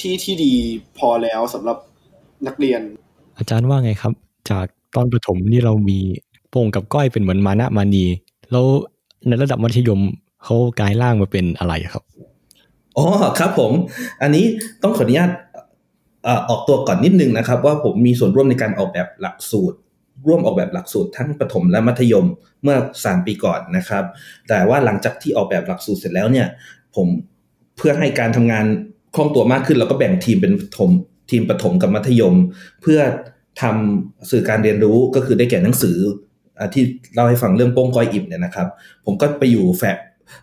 ที่ที่ดีพอแล้วสำหรับนักเรียน อาจารย์ว่าไงครับ จากตอนประถมนี่เรามีโป่งกับก้อยเป็นเหมือนมานะมานีแล้ว ในระดับมัธยมเขากลายร่างมาเป็นอะไรครับอ๋อครับผม อันนี้ต้องขออนุญาตออกตัวก่อนนิดนึงนะครับ ว่าผมมีส่วนร่วมในการออกแบบหลักสูตร ร่วมออกแบบหลักสูตรทั้งประถมและมัธยมเมื่อ 3 ปีก่อนนะครับ แต่ว่าหลังจากที่ออกแบบหลักสูตรเสร็จแล้วเนี่ย ผมเพื่อให้การทำงานคล่องตัวมากขึ้นเราก็แบ่งทีมเป็นถมทีมประถมกับมัธยม เพื่อทำสื่อการเรียนรู้ก็คือได้แก่หนังสือ ที่เล่าให้ฟังเรื่องโป้งก้อยอิบเนี่ยนะครับ ผมก็ไปอยู่แฝ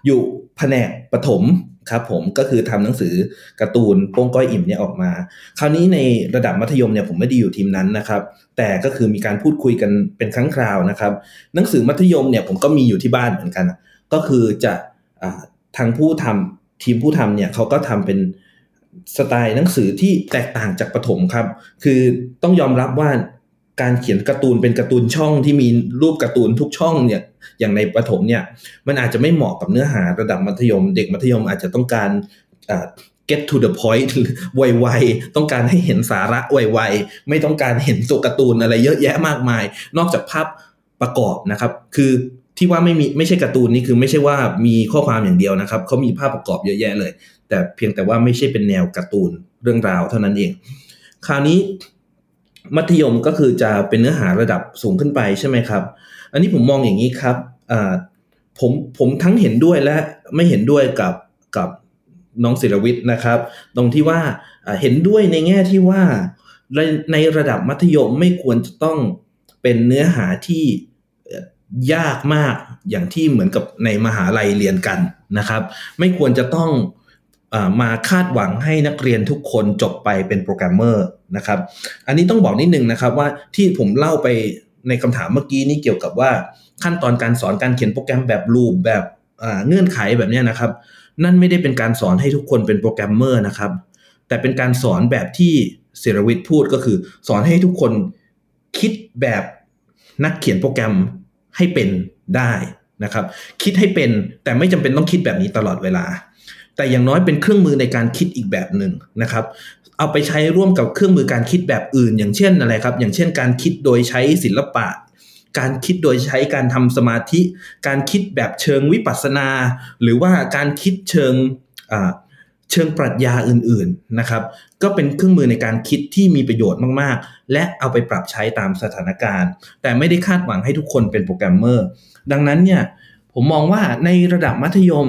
อยู่แผนกประถมครับผมก็คือทำหนังสือการ์ตูนโป้งก้อยอิ่มเนี่ยออกมา คราวนี้ในระดับมัธยมเนี่ยผมไม่ได้อยู่ทีมนั้นนะครับ แต่ก็คือมีการพูดคุยกันเป็นครั้งคราวนะครับ หนังสือมัธยมเนี่ยผมก็มีอยู่ที่บ้านเหมือนกัน ก็คือจะทางผู้ทำทีมผู้ทำเนี่ยเขาก็ทำเป็นสไตล์หนังสือที่แตกต่างจากประถมครับ คือต้องยอมรับว่า การเขียนการ์ตูนเป็นการ์ตูนช่องที่มีรูปการ์ตูนทุกช่องเนี่ยอย่างในประถมเนี่ยมันอาจจะไม่เหมาะกับเนื้อหาระดับมัธยม เด็กมัธยมอาจจะต้องการ get to the point ไวๆ ต้องการให้เห็นสาระไวๆ ไม่ต้องการเห็นตัวการ์ตูนอะไรเยอะแยะมากมาย นอกจากภาพประกอบนะครับ คือที่ว่าไม่มีไม่ใช่การ์ตูนนี่คือไม่ใช่ว่ามีข้อความอย่างเดียวนะครับเขามีภาพประกอบเยอะแยะเลย แต่เพียงแต่ว่าไม่ใช่เป็นแนวการ์ตูนเรื่องราวเท่านั้นเอง คราวนี้ มัธยมก็คือจะเป็นเนื้อหาระดับสูงขึ้นไปใช่ไหมครับ อันนี้ผมมองอย่างนี้ครับผมผมทั้งเห็นด้วยและไม่เห็นด้วยกับกับน้องศิรวิทย์นะครับ ตรงที่ว่าเห็นด้วยในแง่ที่ว่าในระดับมัธยมไม่ควรจะต้องเป็นเนื้อหาที่ยากมากอย่างที่เหมือนกับในมหาลัยเรียนกันนะครับ ไม่ควรจะต้อง มาคาดหวังให้นักเรียนทุกคนจบไปเป็นโปรแกรมเมอร์นะครับ อันนี้ต้องบอกนิดนึงนะครับว่าที่ผมเล่าไปในคำถามเมื่อกี้นี้เกี่ยวกับว่าขั้นตอนการสอนการเขียนโปรแกรมแบบ loop แบบเงื่อนไขแบบนี้นะครับ นั่นไม่ได้เป็นการสอนให้ทุกคนเป็นโปรแกรมเมอร์นะครับ แต่เป็นการสอนแบบที่ศิรวิทย์พูดก็คือ สอนให้ทุกคนคิดแบบนักเขียนโปรแกรมให้เป็นได้นะครับ คิดให้เป็นแต่ไม่จำเป็นต้องคิดแบบนี้ตลอดเวลา แต่อย่างน้อยเป็นเครื่องมือในการคิดอีกแบบหนึ่งนะครับ เอาไปใช้ร่วมกับเครื่องมือการคิดแบบอื่น อย่างเช่นอะไรครับ อย่างเช่น การคิดโดยใช้ศิลปะ การคิดโดยใช้การทำสมาธิ การคิดแบบเชิงวิปัสสนา หรือว่าการคิดเชิงเชิงปรัชญาอื่นๆนะครับ ก็เป็นเครื่องมือในการคิดที่มีประโยชน์มากๆ และเอาไปปรับใช้ตามสถานการณ์ แต่ไม่ได้คาดหวังให้ทุกคนเป็นโปรแกรมเมอร์ ดังนั้นเนี่ยผมมองว่าในระดับมัธยม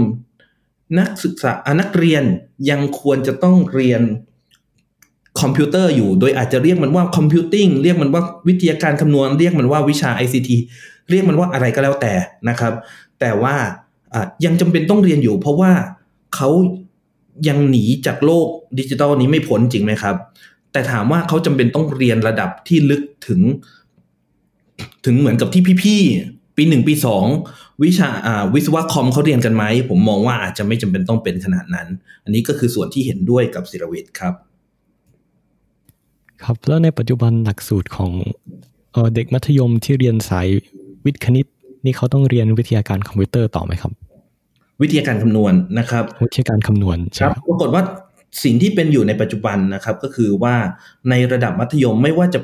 นักศึกษานักเรียนยังควรจะต้องเรียนคอมพิวเตอร์อยู่ โดยอาจจะเรียกมันว่า computing เรียกมันว่าวิทยาการคำนวณ เรียกมันว่าวิชา ICT เรียกมันว่าอะไรก็แล้วแต่นะครับ แต่ว่ายังจำเป็นต้องเรียนอยู่ เพราะว่าเขายังหนีจากโลกดิจิทัลนี้ไม่พ้นจริงไหมครับ แต่ถามว่าเขาจำเป็นต้องเรียนระดับที่ลึกถึง ถึงเหมือนกับที่พี่ๆ ปีหนึ่งปีสองวิชาวิศวะคอมเขาเรียนกันไหม ผมมองว่าอาจจะไม่จำเป็นต้องเป็นขนาดนั้น อันนี้ก็คือส่วนที่เห็นด้วยกับศิรวิทย์ครับ ครับแล้วในปัจจุบันหลักสูตรของเด็กมัธยมที่เรียนสายวิทย์คณิต นี่เขาต้องเรียนวิทยาการคอมพิวเตอร์ต่อไหมครับ วิทยาการคำนวณนะครับ วิทยาการคำนวณครับปรากฏว่าสิ่งที่เป็นอยู่ในปัจจุบันนะครับ ก็คือว่าในระดับมัธยมไม่ว่าจะ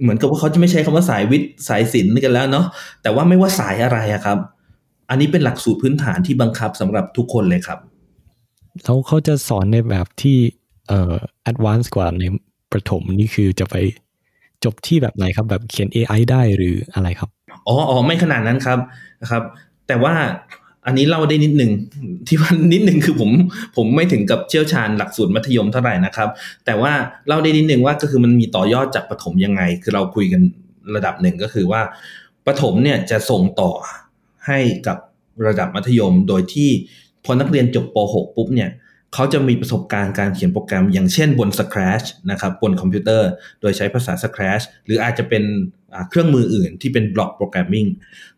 เหมือนกับว่าเขาจะไม่ใช้คำว่าสายวิทย์สายศิลป์กันแล้วเนาะแต่ว่าไม่ว่าสายอะไรอะครับ อันนี้เป็นหลักสูตรพื้นฐานที่บังคับสำหรับทุกคนเลยครับแล้วเขาจะสอนในแบบที่เอ่อ advance กว่าในประถมนี่คือจะไปจบที่แบบไหนครับแบบเขียน AI ได้หรืออะไรครับอ๋ออ๋อไม่ขนาดนั้นครับนะครับ แต่ว่า อันนี้เล่าได้นิดหนึ่งที่ว่านิดหนึ่งคือผมผมไม่ถึงกับเชี่ยวชาญหลักสูตรมัธยมเท่าไหร่นะครับ แต่ว่าเล่าได้นิดหนึ่งว่าก็คือมันมีต่อยอดจากปฐมยังไง คือเราคุยกันระดับหนึ่งก็คือว่าปฐมเนี่ยจะส่งต่อให้กับระดับมัธยมโดยที่พอนักเรียนจบป .6 ปุ๊บเนี่ยเขาจะมีประสบการณ์การเขียนโปรแกรม อย่างเช่นบน Scratch นะครับบนคอมพิวเตอร์ โดยใช้ภาษา Scratch หรืออาจจะเป็น เครื่องมืออื่นที่เป็น block programming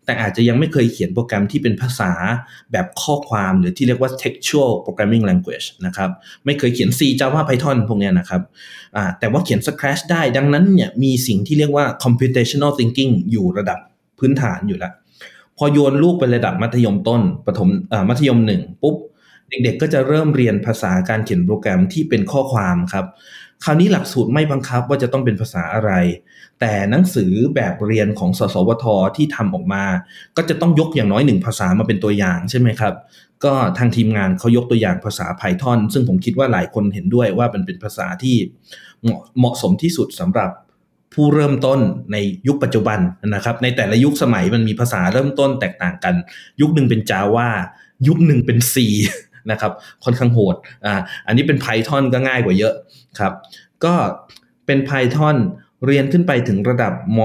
แต่อาจจะยังไม่เคยเขียนโปรแกรมที่เป็นภาษาแบบข้อความหรือที่เรียกว่า textual programming language นะครับไม่เคยเขียน C Java Python พวกนี้นะครับแต่ว่าเขียน Scratch ได้ดังนั้นเนี่ยมีสิ่งที่เรียกว่า computational thinking อยู่ระดับพื้นฐานอยู่แล้วพอโยนลูกไประดับมัธยมต้นปฐมมัธยมหนึ่งปุ๊บเด็กๆก็จะเริ่มเรียนภาษาการเขียนโปรแกรมที่เป็นข้อความครับ คราวนี้หลักสูตรไม่บังคับว่าจะต้องเป็นภาษาอะไร แต่หนังสือแบบเรียนของสสวทที่ทำออกมา ก็จะต้องยกอย่างน้อยหนึ่งภาษามาเป็นตัวอย่างใช่ไหมครับ ก็ทางทีมงานเขายกตัวอย่างภาษา Python ซึ่งผมคิดว่าหลายคนเห็นด้วยว่ามันเป็นภาษาที่เหมาะสมที่สุดสำหรับผู้เริ่มต้นในยุคปัจจุบันนะครับ ในแต่ละยุคสมัยมันมีภาษาเริ่มต้นแตกต่างกัน ยุคหนึ่งเป็น Java ยุคหนึ่งเป็น C นะครับค่อนข้างโหดอ่าอันนี้เป็น Python ก็ง่ายกว่าเยอะครับก็เป็น Python เรียนขึ้นไปถึงระดับม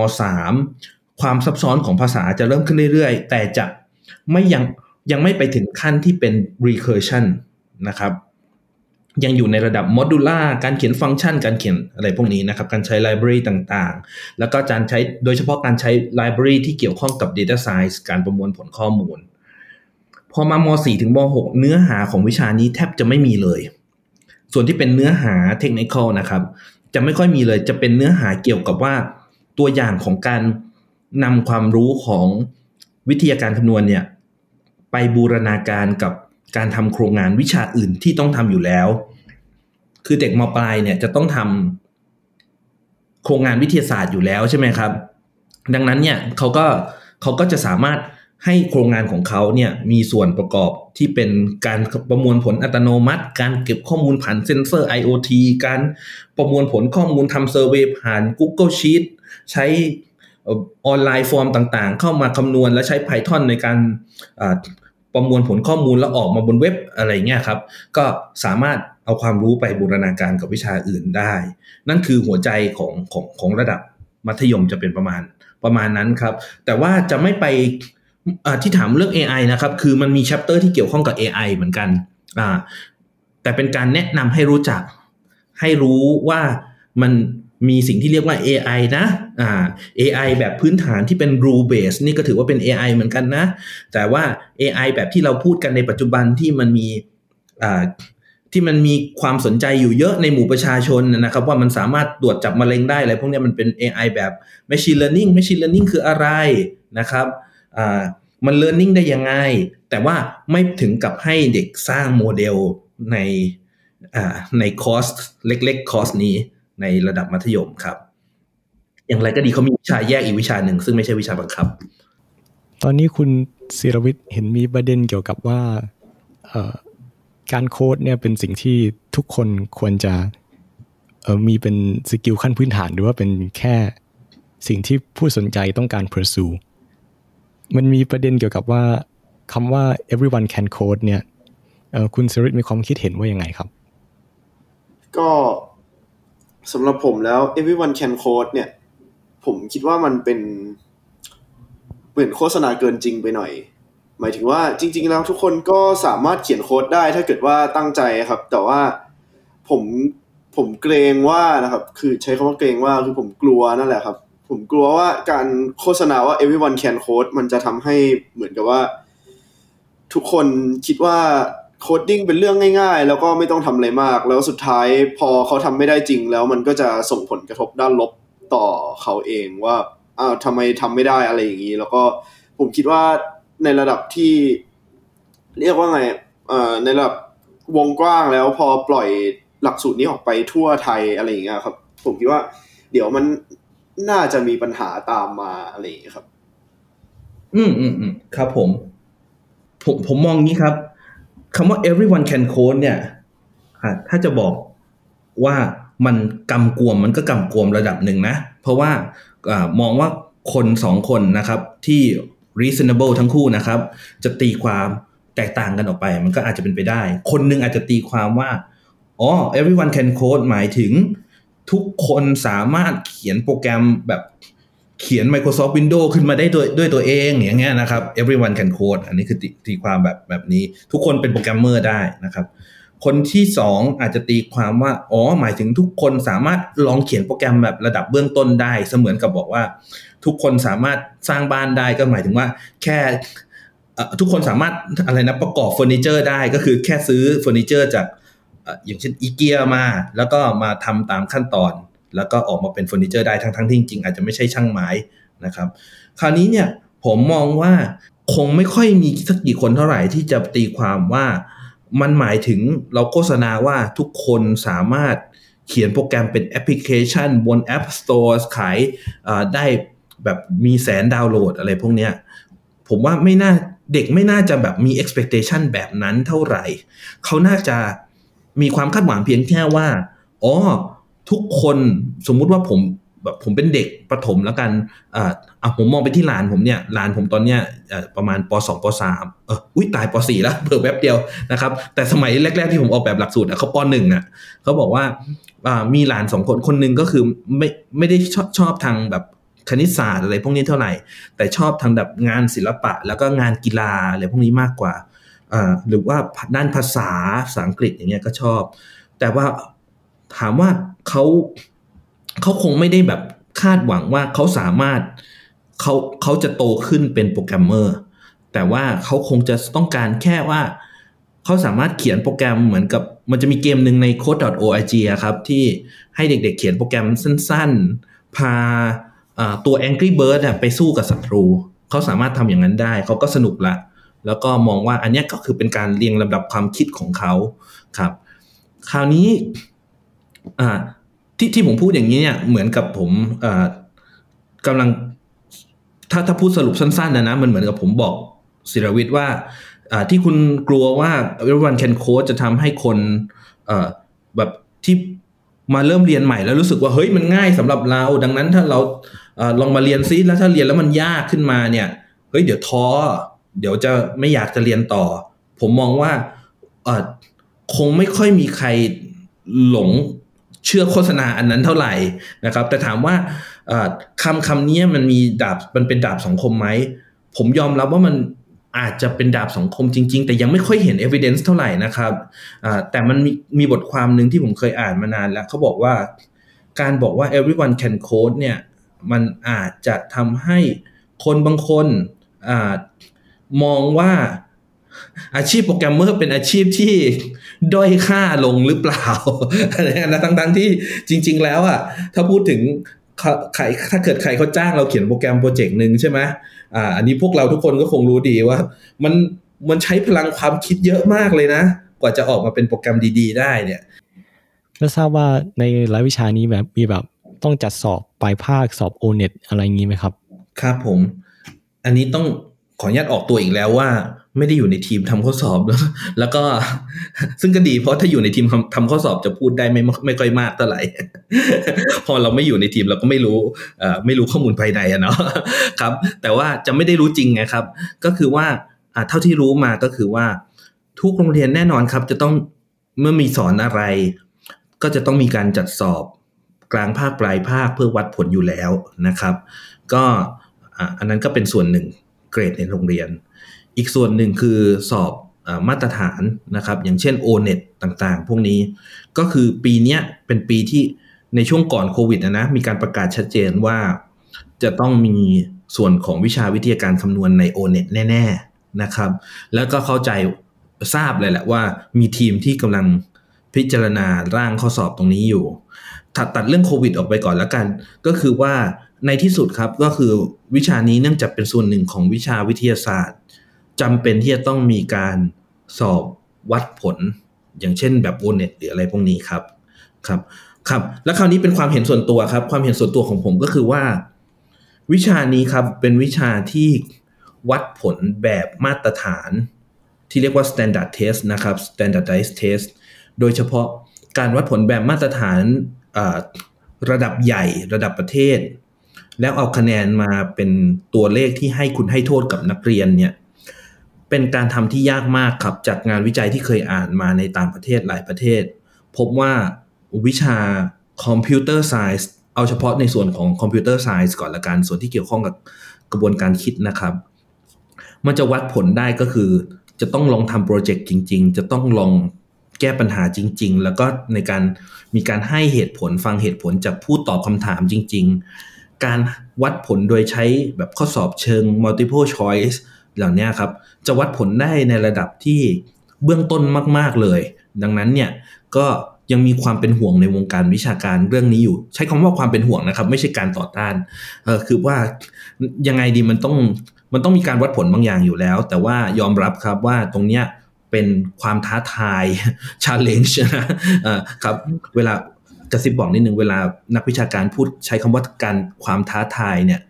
.3 ความซับซ้อนของภาษาจะเริ่มขึ้นเรื่อยๆ แต่จะไม่ยังยังไม่ไปถึงขั้นที่เป็น recursion นะครับยังอยู่ในระดับ modular การเขียนฟังก์ชัน การเขียนอะไรพวกนี้นะครับ การใช้ library ต่างๆ แล้วก็การใช้โดยเฉพาะการใช้ library ที่เกี่ยวข้องกับ data science การประมวลผลข้อมูล อมาม4ถึงม6เนื้อหาของวิชานี้แทบจะไม่มีเลย ส่วนที่เป็นเนื้อหาเทคนิคนะครับ จะไม่ค่อยมีเลย จะเป็นเนื้อหาเกี่ยวกับว่าตัวอย่างของการนำความรู้ของวิทยาการคำนวณเนี่ยไปบูรณาการกับการทำโครงงานวิชาอื่นที่ต้องทำอยู่แล้ว คือเด็กมปลายเนี่ยจะต้องทำโครงงานวิทยาศาสตร์อยู่แล้วใช่ไหมครับ ดังนั้นเนี่ยเขาก็เขาก็จะสามารถ ให้โครงงานของเขาเนี่ยมีส่วนประกอบที่เป็นการประมวลผลอัตโนมัติ การเก็บข้อมูลผ่านเซนเซอร์ IoT การประมวลผลข้อมูลทำเซอร์เวยผ่าน Google Sheet ใช้ออนไลน์ฟอร์มต่างๆ เข้ามาคำนวณและใช้ Python ในการประมวลผลข้อมูลแล้วออกมาบนเว็บอะไรเงี้ยครับ ก็สามารถเอาความรู้ไปบูรณาการกับวิชาอื่นได้ นั่นคือหัวใจของของของระดับมัธยมจะเป็นประมาณประมาณนั้นครับ แต่ว่าจะไม่ไป ที่ถามเรื่อง AI นะครับ คือมันมี chapter ที่เกี่ยวข้องกับ AI เหมือนกันอ่าแต่เป็นการแนะนำให้รู้จัก ให้รู้ว่ามันมีสิ่งที่เรียกว่า AI นะอ่า AI แบบพื้นฐานที่เป็น rule base นี่ก็ถือว่าเป็น AI เหมือนกันนะ แต่ว่า AI แบบที่เราพูดกันในปัจจุบันที่มันมีอ่าที่มันมีความสนใจอยู่เยอะในหมู่ประชาชนนะครับ ว่ามันสามารถตรวจจับมะเร็งได้อะไรพวกนี้มันเป็น AI แบบ machine learning machine learning คืออะไรนะครับ มันเรียนรู้ได้ยังไง แต่ว่าไม่ถึงกับให้เด็กสร้างโมเดลในในคอร์สเล็กๆคอร์สนี้ในระดับมัธยมครับ อย่างไรก็ดีเขามีวิชาแยกอีกวิชาหนึ่ง ซึ่งไม่ใช่วิชาบังคับ ตอนนี้คุณศิรวิทย์เห็นมีประเด็นเกี่ยวกับว่าการโค้ดเนี่ยเป็นสิ่งที่ทุกคนควรจะมีเป็น skill ขั้นพื้นฐานหรือว่าเป็นแค่สิ่งที่ผู้สนใจต้องการ pursue มันมีประเด็นเกี่ยวกับว่าคำว่า everyone can code เนี่ยคุณสริตมีความคิดเห็นว่ายังไงครับ ก็สำหรับผมแล้ว everyone can code เนี่ย ผมคิดว่ามันเป็นเหมือนโฆษณาเกินจริงไปหน่อย หมายถึงว่าจริง ๆ แล้วทุกคนก็สามารถเขียนโค้ดได้ถ้าเกิดว่าตั้งใจครับ แต่ว่าผมผมเกรงว่านะครับ คือใช้คำว่าเกรงว่าคือผมกลัวนั่นแหละครับ ผมกลัวว่าการโฆษณาว่า everyone can code มันจะทำให้เหมือนกับว่า ทุกคนคิดว่า coding เป็นเรื่องง่ายๆ แล้วก็ไม่ต้องทำอะไรมาก แล้วสุดท้ายพอเขาทำไม่ได้จริง แล้วมันก็จะส่งผลกระทบด้านลบต่อเขาเองว่าอ้าวทำไมทำไม่ได้อะไรอย่างนี้ แล้วก็ผมคิดว่าในระดับที่ เรียกว่าไงในระดับวงกว้างแล้วพอปล่อยหลักสูตรนี้ออกไปทั่วไทยอะไรอย่างเงี้ยครับ ผมคิดว่า เดี๋ยวมัน น่าจะมีปัญหาตามมาอะไรอย่างนี้ครับ อืมอืมอืมครับผม ผมผมมองงี้ครับคำว่า everyone can code เนี่ยถ้าจะบอกว่ามันกำกวมมันก็กำกวมระดับหนึ่งนะ เพราะว่าอมองว่าคนสองคนนะครับ ที่ reasonable ทั้งคู่นะครับ จะตีความแตกต่างกันออกไป มันก็อาจจะเป็นไปได้ คนนึงอาจจะตีความว่าอ๋อ everyone can code หมายถึง ทุกคนสามารถเขียนโปรแกรมแบบเขียน Microsoft Windows ขึ้นมาได้ด้วยด้วยตัวเองอย่างเงี้ยนะครับ everyone can code อันนี้คือตีตีความแบบแบบนี้ ทุกคนเป็นโปรแกรมเมอร์ได้นะครับ คนที่สองอาจจะตีความว่า อ๋อ หมายถึงทุกคนสามารถลองเขียนโปรแกรมแบบระดับเบื้องต้นได้ เสมือนกับบอกว่า ทุกคนสามารถสร้างบ้านได้ก็หมายถึงว่าแค่ทุกคนสามารถอะไรนะประกอบเฟอร์นิเจอร์ได้ก็คือแค่ซื้อเฟอร์นิเจอร์จาก อย่างเช่นอีเกียมา แล้วก็มาทำตามขั้นตอน แล้วก็ออกมาเป็นเฟอร์นิเจอร์ได้ทั้งทั้งๆที่จริงๆอาจจะไม่ใช่ช่างไม้นะครับ คราวนี้เนี่ยผมมองว่าคงไม่ค่อยมีสักกี่คนเท่าไหร่ที่จะตีความว่ามันหมายถึงเราโฆษณาว่าทุกคนสามารถเขียนโปรแกรมเป็นแอปพลิเคชันบน App Store ขายได้แบบมีแสนดาวน์โหลดอะไรพวกเนี้ยผมว่าไม่น่าเด็กไม่น่าจะแบบมี expectation แบบนั้นเท่าไหร่ เขาน่าจะ มีความคาดหวังเพียงแค่ว่าอ๋อทุกคนสมมุติว่าผมแบบผมเป็นเด็กประถมแล้วกันอ่าอะผมมองไปที่หลานผมเนี่ยหลานผมตอนเนี้ยประมาณป .2 ป .3 เอออุ้ยตายป .4 แล้วเพิ่มแป๊บเดียวนะครับ แต่สมัยแรก ๆที่ผมออกแบบหลักสูตรอะเขาป .1 อะเขาบอกว่าอ่ามีหลานสองคนคนหนึ่งก็คือไม่ไม่ได้ชอบชอบทางแบบคณิตศาสตร์อะไรพวกนี้เท่าไหร่ แต่ชอบทางแบบงานศิลปะ แล้วก็งานกีฬาอะไรพวกนี้มากกว่า หรือว่าด้านภาษาภาษาอังกฤษอย่างเงี้ยก็ชอบ แต่ว่าถามว่าเขาเขาคงไม่ได้แบบคาดหวังว่าเขาสามารถเขาเขาจะโตขึ้นเป็นโปรแกรมเมอร์ แต่ว่าเขาคงจะต้องการแค่ว่าเขาสามารถเขียนโปรแกรมเหมือนกับมันจะมีเกมหนึ่งใน code.org อะครับ ที่ให้เด็กๆเขียนโปรแกรมสั้นๆ พาตัว Angry Bird ไปสู้กับศัตรู เขาสามารถทำอย่างนั้นได้ เขาก็สนุกละ แล้วก็มองว่าอันนี้ก็คือเป็นการเรียงลำดับความคิดของเขาครับ คราวนี้อ่าที่ที่ผมพูดอย่างนี้เนี่ยเหมือนกับผมอ่ากำลังถ้าถ้าพูดสรุปสั้นๆนะนะมันเหมือนกับผมบอกศิรวิทย์ว่าที่คุณกลัวว่า everyone can code จะทำให้คนแบบที่มาเริ่มเรียนใหม่แล้วรู้สึกว่าเฮ้ยมันง่ายสำหรับเรา ดังนั้นถ้าเราอลองมาเรียนซิแล้วถ้าเรียนแล้วมันยากขึ้นมาเนี่ยเฮ้ยเดี๋ยวท้อ เดี๋ยวจะไม่อยากจะเรียนต่อ ผมมองว่าเออคงไม่ค่อยมีใครหลงเชื่อโฆษณาอันนั้นเท่าไหร่นะครับ แต่ถามว่าคำคำนี้มันมีดาบมันเป็นดาบสังคมไหม ผมยอมรับว่ามันอาจจะเป็นดาบสังคมจริง ๆ แต่ยังไม่ค่อยเห็น evidence เท่าไหร่นะครับแต่มันมีมีบทความหนึ่งที่ผมเคยอ่านมานานแล้วเขาบอกว่าการบอกว่า everyone can code เนี่ยมันอาจจะทำให้คนบางคนอ มองว่าอาชีพโปรแกรมเมอร์เป็นอาชีพที่ด้อยค่าลงหรือเปล่าอะไรนะทั้งๆที่จริง ๆ แล้วอะถ้าพูดถึงใครถ้าเกิดใครเขาจ้างเราเขียนโปรแกรมโปรเจกต์หนึ่งใช่ไหมอ่าอันนี้พวกเราทุกคนก็คงรู้ดีว่า มันมันใช้พลังความคิดเยอะมากเลยนะ กว่าจะออกมาเป็นโปรแกรมดี ๆ ได้เนี่ยแล้วทราบว่าในรายวิชานี้แบบมีแบบต้องจัดสอบปลายภาคสอบโอเน็ตอะไรอย่างนี้ไหมครับ ครับผม อันนี้ต้อง ขออนุญาตออกตัวอีกแล้วว่า ไม่ได้อยู่ในทีมทำข้อสอบแล้วแล้วก็ซึ่งก็ดีเพราะถ้าอยู่ในทีมทำทำข้อสอบจะพูดได้ไม่ไม่ค่อยมากเท่าไหร่พอเราไม่อยู่ในทีมเราก็ไม่รู้ไม่รู้ข้อมูลภายในอะเนาะครับ แต่ว่าจะไม่ได้รู้จริงไงครับ ก็คือว่าเท่าที่รู้มาก็คือว่า ทุกโรงเรียนแน่นอนครับ จะต้องเมื่อมีสอนอะไร ก็จะต้องมีการจัดสอบกลางภาคปลายภาคเพื่อวัดผลอยู่แล้วนะครับ ก็อันนั้นก็เป็นส่วนหนึ่ง เกรดในโรงเรียน อีกส่วนหนึ่งคือสอบอมาตรฐานนะครับ อย่างเช่น O-NET ต่างๆ พวกนี้ก็คือปีนี้เป็นปีที่ในช่วงก่อนโควิดนะนะมีการประกาศชัดเจนว่า จะต้องมีส่วนของวิชาวิทยาการคำนวณใน O-NET แน่ๆนะครับ แล้วก็เข้าใจทราบเลยแหละว่ามีทีมที่กำลังพิจารณาร่างข้อสอบตรงนี้อยู่ตัดตัดเรื่องโควิดออกไปก่อนแล้วกัน ก็คือว่า ในที่สุดครับก็คือวิชานี้เนื่องจากเป็นส่วนหนึ่งของวิชาวิทยาศาสตร์จำเป็นที่จะต้องมีการสอบวัดผล อย่างเช่นแบบโอเน็ตหรืออะไรพวกนี้ครับครับครับ แล้วคราวนี้เป็นความเห็นส่วนตัวครับ ความเห็นส่วนตัวของผมก็คือว่า วิชานี้ครับเป็นวิชาที่วัดผลแบบมาตรฐาน ที่เรียกว่า standard test นะครับ standardized test โดยเฉพาะการวัดผลแบบมาตรฐานระดับใหญ่ระดับประเทศ แล้วเอาคะแนนมาเป็นตัวเลขที่ให้คุณให้โทษกับนักเรียนเนี่ย เป็นการทำที่ยากมากครับ จากงานวิจัยที่เคยอ่านมาในต่างประเทศหลายประเทศ พบว่าวิชา Computer Science เอาเฉพาะในส่วนของคอมพิวเตอร์ไซส์ก่อนละกัน ส่วนที่เกี่ยวข้องกับกระบวนการคิดนะครับ มันจะวัดผลได้ก็คือ จะต้องลองทำโปรเจกต์จริง ๆ จะต้องลองแก้ปัญหาจริง ๆ แล้วก็ในการมีการให้เหตุผลฟังเหตุผลจากผู้ตอบคำถามจริง ๆ การวัดผลโดยใช้แบบข้อสอบเชิง multiple choice เหล่านี้ครับ จะวัดผลได้ในระดับที่เบื้องต้นมาก ๆ เลย ดังนั้นเนี่ยก็ยังมีความเป็นห่วงในวงการวิชาการเรื่องนี้อยู่ ใช้คำว่าความเป็นห่วงนะครับ ไม่ใช่การต่อต้านเออคือว่ายังไงดีมันต้องมันต้องมีการวัดผลบางอย่างอยู่แล้ว แต่ว่ายอมรับครับว่าตรงเนี้ยเป็นความท้าทาย challenge นะครับเวลา กระซิบบอกนิดนึงเวลานักวิชาการพูดใช้คำว่าการความท้าทายเนี่ย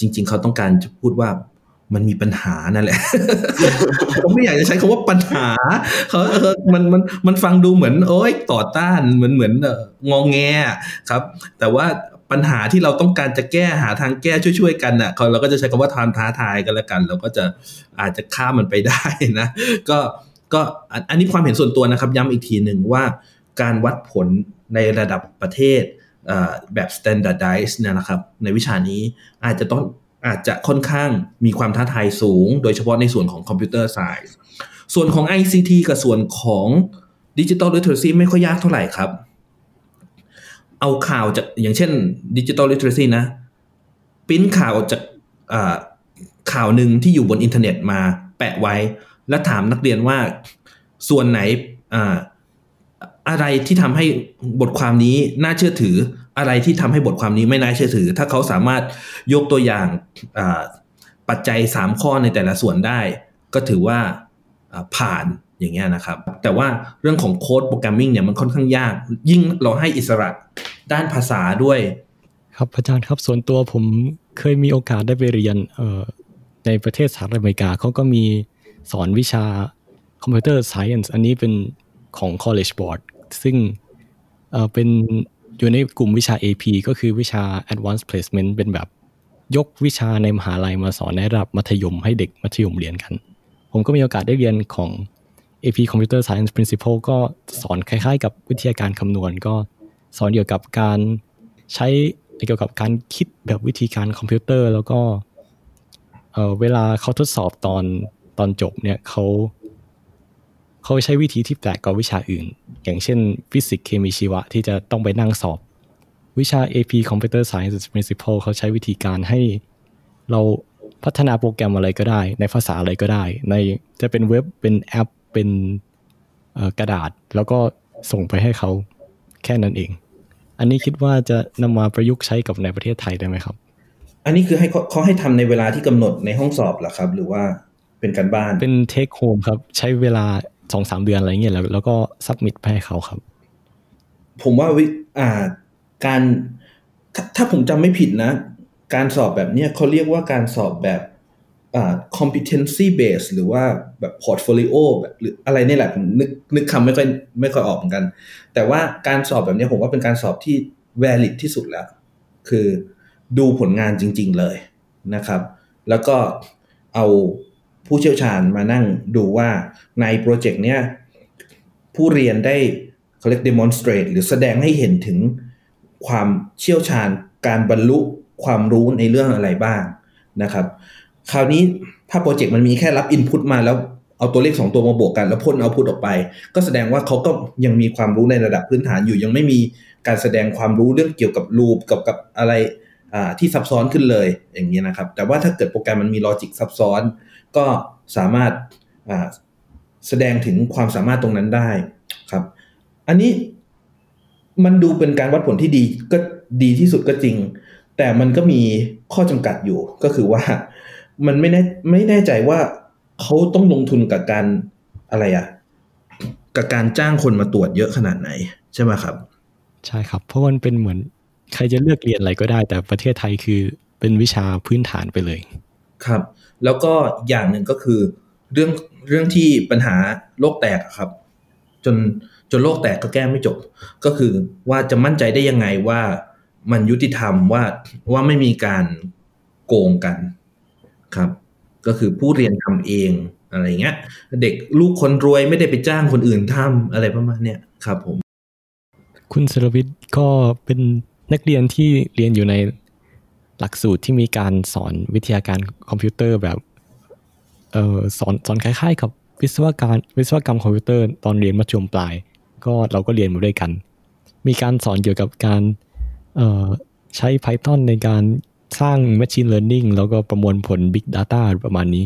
จริง ๆ เขาต้องการจะพูดว่ามันมีปัญหานั่นแหละ ผมไม่อยากจะใช้คำว่าปัญหาเขาเออมันมันมันฟังดูเหมือน โอ้ยต่อต้านเหมือนเหมือนงองแงครับ แต่ว่าปัญหาที่เราต้องการจะแก้หาทางแก้ช่วยๆกันน่ะเราก็จะใช้คำว่าความท้าทายกันแล้วกัน เราก็จะอาจจะข้ามมันไปได้นะ ก็ก็อันนี้ความเห็นส่วนตัวนะครับ ย้ำอีกทีหนึ่งว่าการวัดผล ในระดับประเทศแบบ standardize เนี่ยนะครับ ในวิชานี้อาจจะต้องอาจจะค่อนข้างมีความท้าทายสูง โดยเฉพาะในส่วนของ computer science ส่วนของ ICT กับส่วนของดิจิ t a ลลิเทอเรซีไม่ค่อยยากเท่าไหร่ครับ เอาข่าวจากอย่างเช่นดิจิ t a ลลิเทอเรซีนะปิ้นข่าวจากข่าวหนึ่งที่อยู่บนอินเทอร์เน็ตมาแปะไว้ แล้วถามนักเรียนว่าส่วนไหน อะไรที่ทำให้บทความนี้น่าเชื่อถือ อะไรที่ทำให้บทความนี้ไม่น่าเชื่อถือ ถ้าเขาสามารถยกตัวอย่างปัจจัย 3 ข้อในแต่ละส่วนได้ ก็ถือว่าผ่านอย่างเงี้ยนะครับ แต่ว่าเรื่องของ code programming เนี่ยมันค่อนข้างยาก ยิ่งเราให้อิสระด้านภาษาด้วย ครับอาจารย์ครับส่วนตัวผมเคยมีโอกาสได้ไปเรียนในประเทศสหรัฐอเมริกาเขาก็มีสอนวิชา computer science อันนี้เป็นของ College Board ซึ่งเป็นอยู่ในกลุ่มวิชา AP ก็คือวิชา Advanced Placement เป็นแบบยกวิชาในมหาลัยมาสอนในระดับมัธยมให้เด็กมัธยมเรียนกัน ผมก็มีโอกาสได้เรียนของ AP Computer Science Principle ก็สอนคล้ายๆ กับวิทยาการคำนวณ ก็สอนเกี่ยวกับการใช้เกี่ยวกับการคิดแบบวิธีการคอมพิวเตอร์ แล้วก็เวลาเขาทดสอบตอนตอนจบเนี่ยเขา เขาใช้วิธีที่แปลกกว่าวิชาอื่น อย่างเช่นฟิสิกส์เคมีชีวะที่จะต้องไปนั่งสอบ วิชา AP Computer Science Principle เขาใช้วิธีการให้เราพัฒนาโปรแกรมอะไรก็ได้ ในภาษาอะไรก็ได้ ในจะเป็นเว็บเป็นแอปเป็นกระดาษ แล้วก็ส่งไปให้เขาแค่นั้นเอง อันนี้คิดว่าจะนำมาประยุกต์ใช้กับในประเทศไทยได้ไหมครับ อันนี้คือให้เขาให้ทำในเวลาที่กำหนดในห้องสอบเหรอครับ หรือว่าเป็นการบ้านเป็นเทคโฮมครับ ใช้เวลา สองสามเดือนอะไรเงี้ยแล้วแล้วก็ซับมิดไปให้เขาครับ ผมว่าวิอ่าการถถ้าผมจำไม่ผิดนะ การสอบแบบเนี้ยเขาเรียกว่าการสอบแบบอ่า competency base หรือว่าแบบ portfolio แบบหรืออะไรนี่แหละผมนึกนึกคำไม่ค่อยไม่ค่อยออกเหมือนกัน แต่ว่าการสอบแบบนี้ผมว่าเป็นการสอบที่ valid ที่สุดแล้ว คือดูผลงานจริง ๆเลยนะครับ แล้วก็เอา ผู้เชี่ยวชาญมานั่งดูว่าในโปรเจกต์เนี้ยผู้เรียนได้เขาเรียก demonstrate หรือแสดงให้เห็นถึงความเชี่ยวชาญการบรรลุความรู้ในเรื่องอะไรบ้างนะครับ คราวนี้ถ้าโปรเจกต์มันมีแค่รับอินพุตมาแล้วเอาตัวเลขสองตัวมาบวกกันแล้วพ่นเอาพุตออกไป ก็แสดงว่าเขาก็ยังมีความรู้ในระดับพื้นฐานอยู่ยังไม่มีการแสดงความรู้เรื่องเกี่ยวกับรูปกับกับอะไรที่ซับซ้อนขึ้นเลยอย่างนี้นะครับ แต่ว่าถ้าเกิดโปรแกรมมันมี logic ซับซ้อน ก็สามารถแสดงถึงความสามารถตรงนั้นได้ครับ อันนี้มันดูเป็นการวัดผลที่ดีก็ดีที่สุดก็จริง แต่มันก็มีข้อจำกัดอยู่ก็คือว่ามันไม่แน่ไม่แน่ใจว่าเขาต้องลงทุนกับการอะไรอะกับการจ้างคนมาตรวจเยอะขนาดไหนใช่ไหมครับ ใช่ครับ เพราะมันเป็นเหมือนใครจะเลือกเรียนอะไรก็ได้ แต่ประเทศไทยคือเป็นวิชาพื้นฐานไปเลย ครับ แล้วก็อย่างหนึ่งก็คือเรื่องเรื่องที่ปัญหาโลกแตกครับ จนจนโลกแตกก็แก้ไม่จบ ก็คือว่าจะมั่นใจได้ยังไงว่ามันยุติธรรมว่าว่าไม่มีการโกงกันครับ ก็คือผู้เรียนทำเองอะไรเงี้ย เด็กลูกคนรวยไม่ได้ไปจ้างคนอื่นทำอะไรประมาณเนี้ยครับผม คุณสรวิทย์ก็เป็นนักเรียนที่เรียนอยู่ใน หลักสูตรที่มีการสอนวิทยาการคอมพิวเตอร์แบบเออสอนสอนคล้ายๆ กับวิศวการวิศวกรรมคอมพิวเตอร์ตอนเรียนมัธยมปลาย ก็เราก็เรียนมาด้วยกัน มีการสอนเกี่ยวกับการเออใช้ Python ในการสร้าง Machine Learning แล้วก็ประมวลผล Big Data ประมาณนี้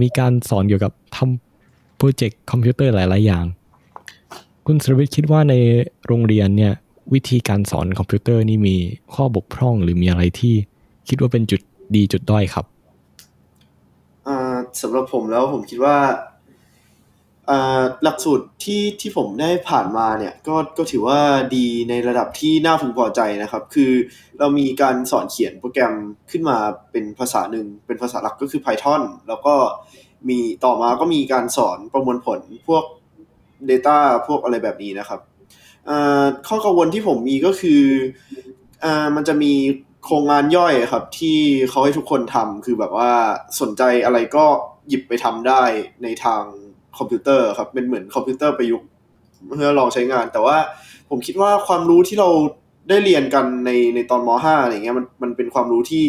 มีการสอนเกี่ยวกับทำโปรเจกต์คอมพิวเตอร์หลาย ๆ อย่าง คุณสรวิทย์คิดว่าในโรงเรียนเนี่ยวิธีการสอนคอมพิวเตอร์นี่มีข้อบกพร่องหรือมีอะไรที่ คิดว่าเป็นจุดดีจุดด้อยครับสำหรับผมแล้วผมคิดว่าหลักสูตรที่ที่ผมได้ผ่านมาเนี่ยก็ก็ถือว่าดีในระดับที่น่าพึงพอใจนะครับ คือเรามีการสอนเขียนโปรแกรมขึ้นมาเป็นภาษาหนึ่งเป็นภาษาหลักก็คือ Python แล้วก็มีต่อมาก็มีการสอนประมวลผลพวก Data พวกอะไรแบบนี้นะครับข้อกังวลที่ผมมีก็คืออมันจะมี โครงงานย่อยครับ ที่เขาให้ทุกคนทำคือแบบว่าสนใจอะไรก็หยิบไปทำได้ในทางคอมพิวเตอร์ครับเป็นเหมือนคอมพิวเตอร์ประยุกต์เพื่อลองใช้งาน แต่ว่าผมคิดว่าความรู้ที่เราได้เรียนกันในในตอนม .5 อะไรเงี้ยมันมันเป็นความรู้ที่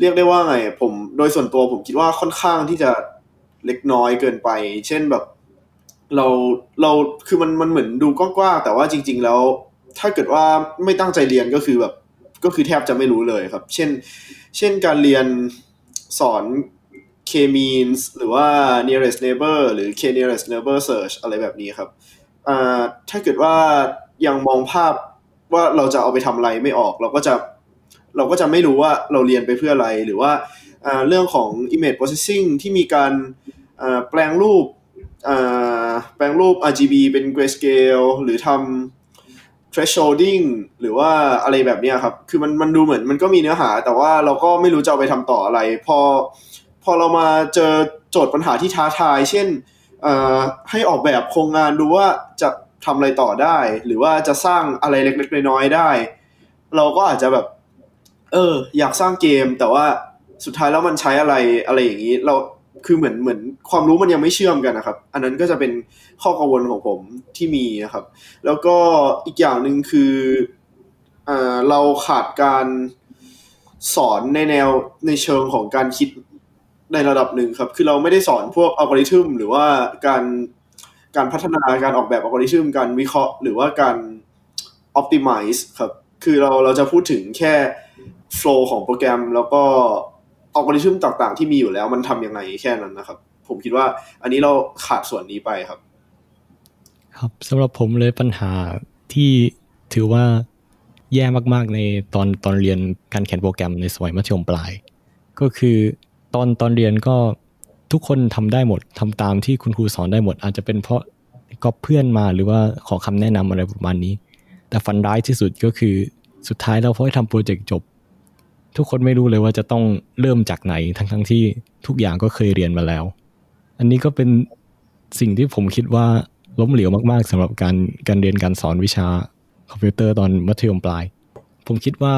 เรียกได้ว่าไง ผมโดยส่วนตัวผมคิดว่าค่อนข้างที่จะเล็กน้อยเกินไป เช่นแบบ เราเราคือมันมันเหมือนดูกว้างๆแต่ว่าจริง ๆ แล้ว ถ้าเกิดว่าไม่ตั้งใจเรียนก็คือแบบ ก็คือแทบจะไม่รู้เลยครับ เช่น เช่นการเรียนสอน k-means หรือว่า nearest neighbor หรือ k nearest neighbor search อะไรแบบนี้ครับถ้าเกิดว่ายังมองภาพว่าเราจะเอาไปทำอะไรไม่ออก เราก็จะเราก็จะไม่รู้ว่าเราเรียนไปเพื่ออะไรหรือว่าเรื่องของ image processing ที่มีการแปลงรูปแปลงรูป RGB เป็น grayscale หรือทำ thresholding หรือว่าอะไรแบบนี้ครับ คือมันมันดูเหมือนมันก็มีเนื้อหา แต่ว่าเราก็ไม่รู้จะเอาไปทำต่ออะไร พอพอเรามาเจอโจทย์ปัญหาที่ท้าทาย เช่นให้ออกแบบโครงงานดูว่าจะทำอะไรต่อได้ หรือว่าจะสร้างอะไรเล็กๆน้อยๆได้ เราก็อาจจะแบบ เออ อยากสร้างเกม แต่ว่าสุดท้ายแล้วมันใช้อะไรอะไรอย่างนี้ เรา คือเหมือนเหมือนความรู้มันยังไม่เชื่อมกันนะครับ อันนั้นก็จะเป็นข้อกังวลของผมที่มีนะครับ แล้วก็อีกอย่างหนึ่งคือเออเราขาดการสอนในแนวในเชิงของการคิดในระดับหนึ่งครับ คือเราไม่ได้สอนพวกอัลกอริทึมหรือว่าการการพัฒนาการออกแบบอัลกอริทึมการวิเคราะห์ หรือว่าการ optimize ครับ คือเราเราจะพูดถึงแค่ flow ของโปรแกรมแล้วก็ อัลกอริทึมต่างๆ ที่มีอยู่แล้วมันทำยังไงแค่นั้นนะครับ ผมคิดว่า อันนี้เราขาดส่วนนี้ไปครับ ครับสำหรับผมเลยปัญหาที่ถือว่าแย่มากๆในตอนตอนเรียนการเขียนโปรแกรมในสมัยมัธยมปลาย ก็คือตอนตอนเรียนก็ทุกคนทำได้หมดทำตามที่คุณครูสอนได้หมด อาจจะเป็นเพราะก็เพื่อนมาหรือว่าขอคำแนะนำอะไรประมาณนี้ แต่ฟันร้ายที่สุดก็คือสุดท้ายเราพอให้ทำโปรเจกต์จบ ทุกคนไม่รู้เลยว่าจะต้องเริ่มจากไหนทั้งทั้งที่ทุกอย่างก็เคยเรียนมาแล้ว อันนี้ก็เป็นสิ่งที่ผมคิดว่าล้มเหลวมาก ๆสำหรับการการเรียนการสอนวิชาคอมพิวเตอร์ตอนมัธยมปลาย ผมคิดว่า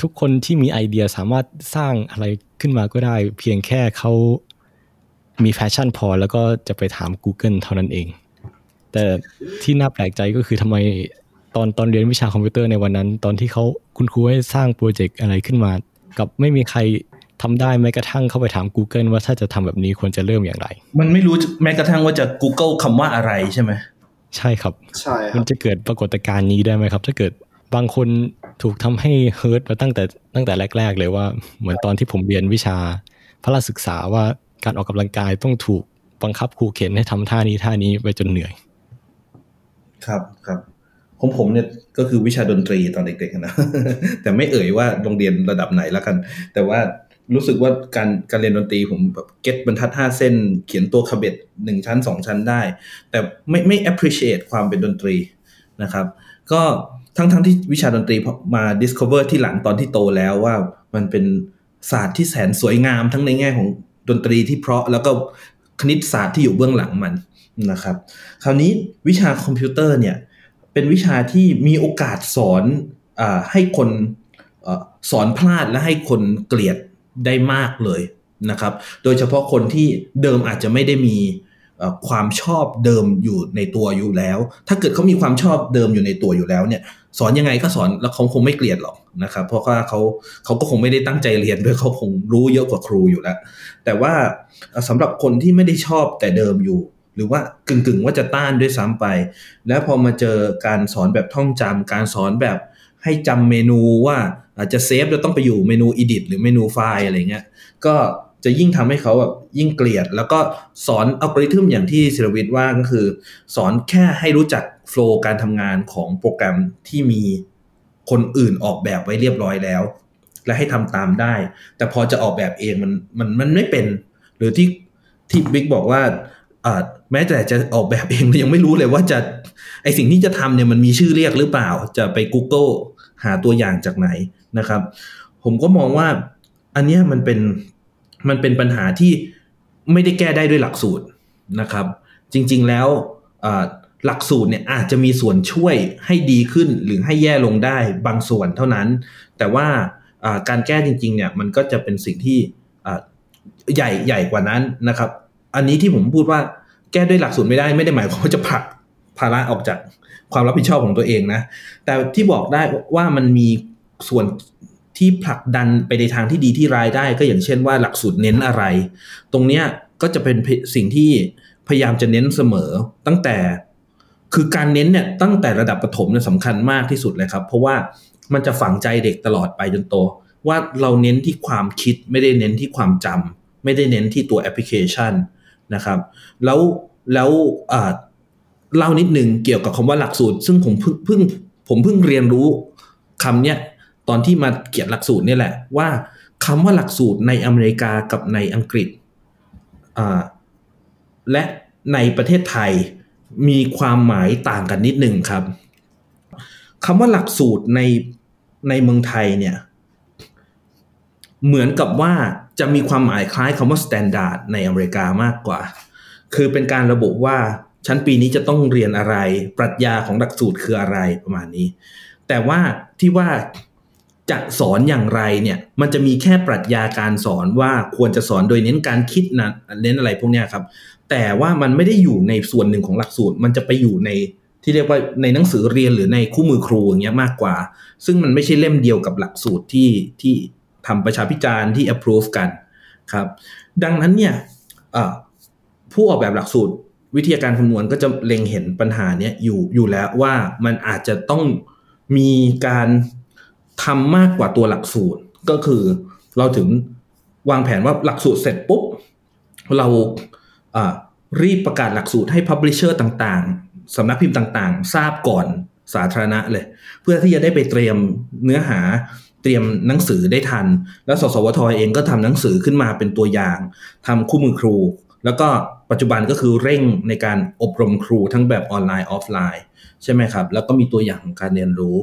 ทุกคนที่มีไอเดียสามารถสร้างอะไรขึ้นมาก็ได้ เพียงแค่เขามี passion พอ แล้วก็จะไปถาม Google เท่านั้นเอง แต่ที่น่าแปลกใจก็คือทำไม ตอนตอนเรียนวิชาคอมพิวเตอร์ในวันนั้น ตอนที่เขาคุณครูให้สร้างโปรเจกต์อะไรขึ้นมา กลับไม่มีใครทำได้แม้กระทั่งเข้าไปถาม Google ว่าถ้าจะทำแบบนี้ควรจะเริ่มอย่างไร มันไม่รู้แม้กระทั่งว่าจะ Google คำว่าอะไรใช่ไหมใช่ครับใช่คมัรันบจะเกิดปรากฏการณ์นี้ได้ไหมครับ ถ้าเกิดบางคนถูกทำให้เฮิร์ตมาตั้งแต่ตั้งแต่แรก ๆ เลยว่า เหมือนตอนที่ผมเรียนวิชาพระศึกษาว่าการออกกำลังกายต้องถูกบังคับขู่เข็นให้ทำท่านี้ท่านี้ไปจนเหนื่อย ครับครับ ของผมเนี่ยก็คือวิชาดนตรีตอนเด็กๆนะแต่ไม่เอ่ยว่าโรงเรียนระดับไหนแล้วกัน แต่ว่ารู้สึกว่าการการเรียนดนตรีผมแบบ get บรรทัดห้าเส้น เขียนตัวเขบ็ตหนึ่งชั้นสองชั้นได้ แต่ไม่ไม่ appreciate ความเป็นดนตรีนะครับ ก็ทั้งทั้งที่วิชาดนตรีมา discover ทีหลังตอนที่โตแล้วว่ามันเป็นศาสตร์ที่แสนสวยงามทั้งในแง่ของดนตรีที่เพราะแล้วก็คณิตศาสตร์ที่อยู่เบื้องหลังมันนะครับ คราวนี้วิชาคอมพิวเตอร์เนี่ย เป็นวิชาที่มีโอกาสสอนอให้คนอสอนพลาดและให้คนเกลียดได้มากเลยนะครับ โดยเฉพาะคนที่เดิมอาจจะไม่ได้มีความชอบเดิมอยู่ในตัวอยู่แล้ว ถ้าเกิดเขามีความชอบเดิมอยู่ในตัวอยู่แล้วเนี่ย สอนยังไงก็สอนแล้วเขาคงไม่เกลียดหรอกนะครับ เพราะว่าเขาเขาก็คงไม่ได้ตั้งใจเรียนด้วยเขาคงรู้เยอะกว่าครูอยู่แล้ว แต่ว่าสำหรับคนที่ไม่ได้ชอบแต่เดิมอยู่ หรือว่ากึ่งกึ่งว่าจะต้านด้วยซ้ำไป แล้วพอมาเจอการสอนแบบท่องจำการสอนแบบให้จำเมนูว่าอาจจะเซฟแล้วต้องไปอยู่เมนู edit หรือเมนูไฟล์อะไรเงี้ยก็จะยิ่งทำให้เขาแบบยิ่งเกลียด แล้วก็สอนอัลกอริทึมอย่างที่ศิรวิทย์ว่าก็คือ สอนแค่ให้รู้จักโฟล์การทำงานของโปรแกรมที่มีคนอื่นออกแบบไว้เรียบร้อยแล้ว และให้ทำตามได้ แต่พอจะออกแบบเองมันมันมันไม่เป็น หรือที่ที่บิ๊กบอกว่า แม้แต่จะออกแบบเองยังไม่รู้เลยว่าจะไอสิ่งที่จะทำเนี่ยมันมีชื่อเรียกหรือเปล่า จะไป Google หาตัวอย่างจากไหนนะครับ ผมก็มองว่าอันนี้มันเป็นมันเป็นปัญหาที่ไม่ได้แก้ได้ด้วยหลักสูตรนะครับ จริง ๆแล้วหลักสูตรเนี่ยอาจจะมีส่วนช่วยให้ดีขึ้นหรือให้แย่ลงได้บางส่วนเท่านั้น แต่ว่าการแก้จริงๆเนี่ยมันก็จะเป็นสิ่งที่ใหญ่ใหญ่กว่านั้นนะครับ อันนี้ที่ผมพูดว่าแก้ด้วยหลักสูตรไม่ได้ไม่ได้หมายความว่าจะผลักภาระออกจากความรับผิดชอบของตัวเองนะ แต่ที่บอกได้ว่ามันมีส่วนที่ผลักดันไปในทางที่ดีที่ร้ายได้ ก็อย่างเช่นว่าหลักสูตรเน้นอะไร ตรงเนี้ยก็จะเป็นสิ่งที่พยายามจะเน้นเสมอ ตั้งแต่คือการเน้นเนี่ยตั้งแต่ระดับประถมเนี่ยสำคัญมากที่สุดเลยครับ เพราะว่ามันจะฝังใจเด็กตลอดไปจนโต ว่าเราเน้นที่ความคิดไม่ได้เน้นที่ความจำไม่ได้เน้นที่ตัวแอปพลิเคชัน นะครับ แล้วแล้วเล่านิดหนึ่งเกี่ยวกับคำว่าหลักสูตร ซึ่งผมเพิ่งผมเพิ่งเรียนรู้คำเนี้ยตอนที่มาเขียนหลักสูตรนี่แหละ ว่าคำว่าหลักสูตรในอเมริกากับในอังกฤษและในประเทศไทยมีความหมายต่างกันนิดหนึ่งครับคำว่าหลักสูตรในในเมืองไทยเนี่ย เหมือนกับว่า จะมีความหมายคล้ายคำว่า standard ในอเมริกามากกว่า คือเป็นการระบุว่าชั้นปีนี้จะต้องเรียนอะไร ปรัชญาของหลักสูตรคืออะไรประมาณนี้ แต่ว่าที่ว่าจะสอนอย่างไรเนี่ย มันจะมีแค่ปรัชญาการสอนว่าควรจะสอนโดยเน้นการคิดนะเน้นอะไรพวกนี้ครับ แต่ว่ามันไม่ได้อยู่ในส่วนหนึ่งของหลักสูตร มันจะไปอยู่ในที่เรียกว่าในหนังสือเรียนหรือในคู่มือครูอย่างเงี้ยมากกว่า ซึ่งมันไม่ใช่เล่มเดียวกับหลักสูตรที่ที่ ทำประชาพิจารณ์ที่ approve กันครับ ดังนั้นเนี่ยผู้ออกแบบหลักสูตรวิทยาการคำนวณก็จะเล็งเห็นปัญหาเนี้ยอยู่อยู่แล้วว่ามันอาจจะต้องมีการทำมากกว่าตัวหลักสูตร ก็คือเราถึงวางแผนว่าหลักสูตรเสร็จปุ๊บ เรารีบประกาศหลักสูตรให้ publisher ต่างๆสำนักพิมพ์ต่างๆ ทราบก่อนสาธารณะเลย เพื่อที่จะได้ไปเตรียมเนื้อหา เตรียมหนังสือได้ทัน แล้วสสวทเองก็ทำหนังสือขึ้นมาเป็นตัวอย่างทำคู่มือครู แล้วก็ปัจจุบันก็คือเร่งในการอบรมครูทั้งแบบออนไลน์ออฟไลน์ใช่ไหมครับ แล้วก็มีตัวอย่างของการเรียนรู้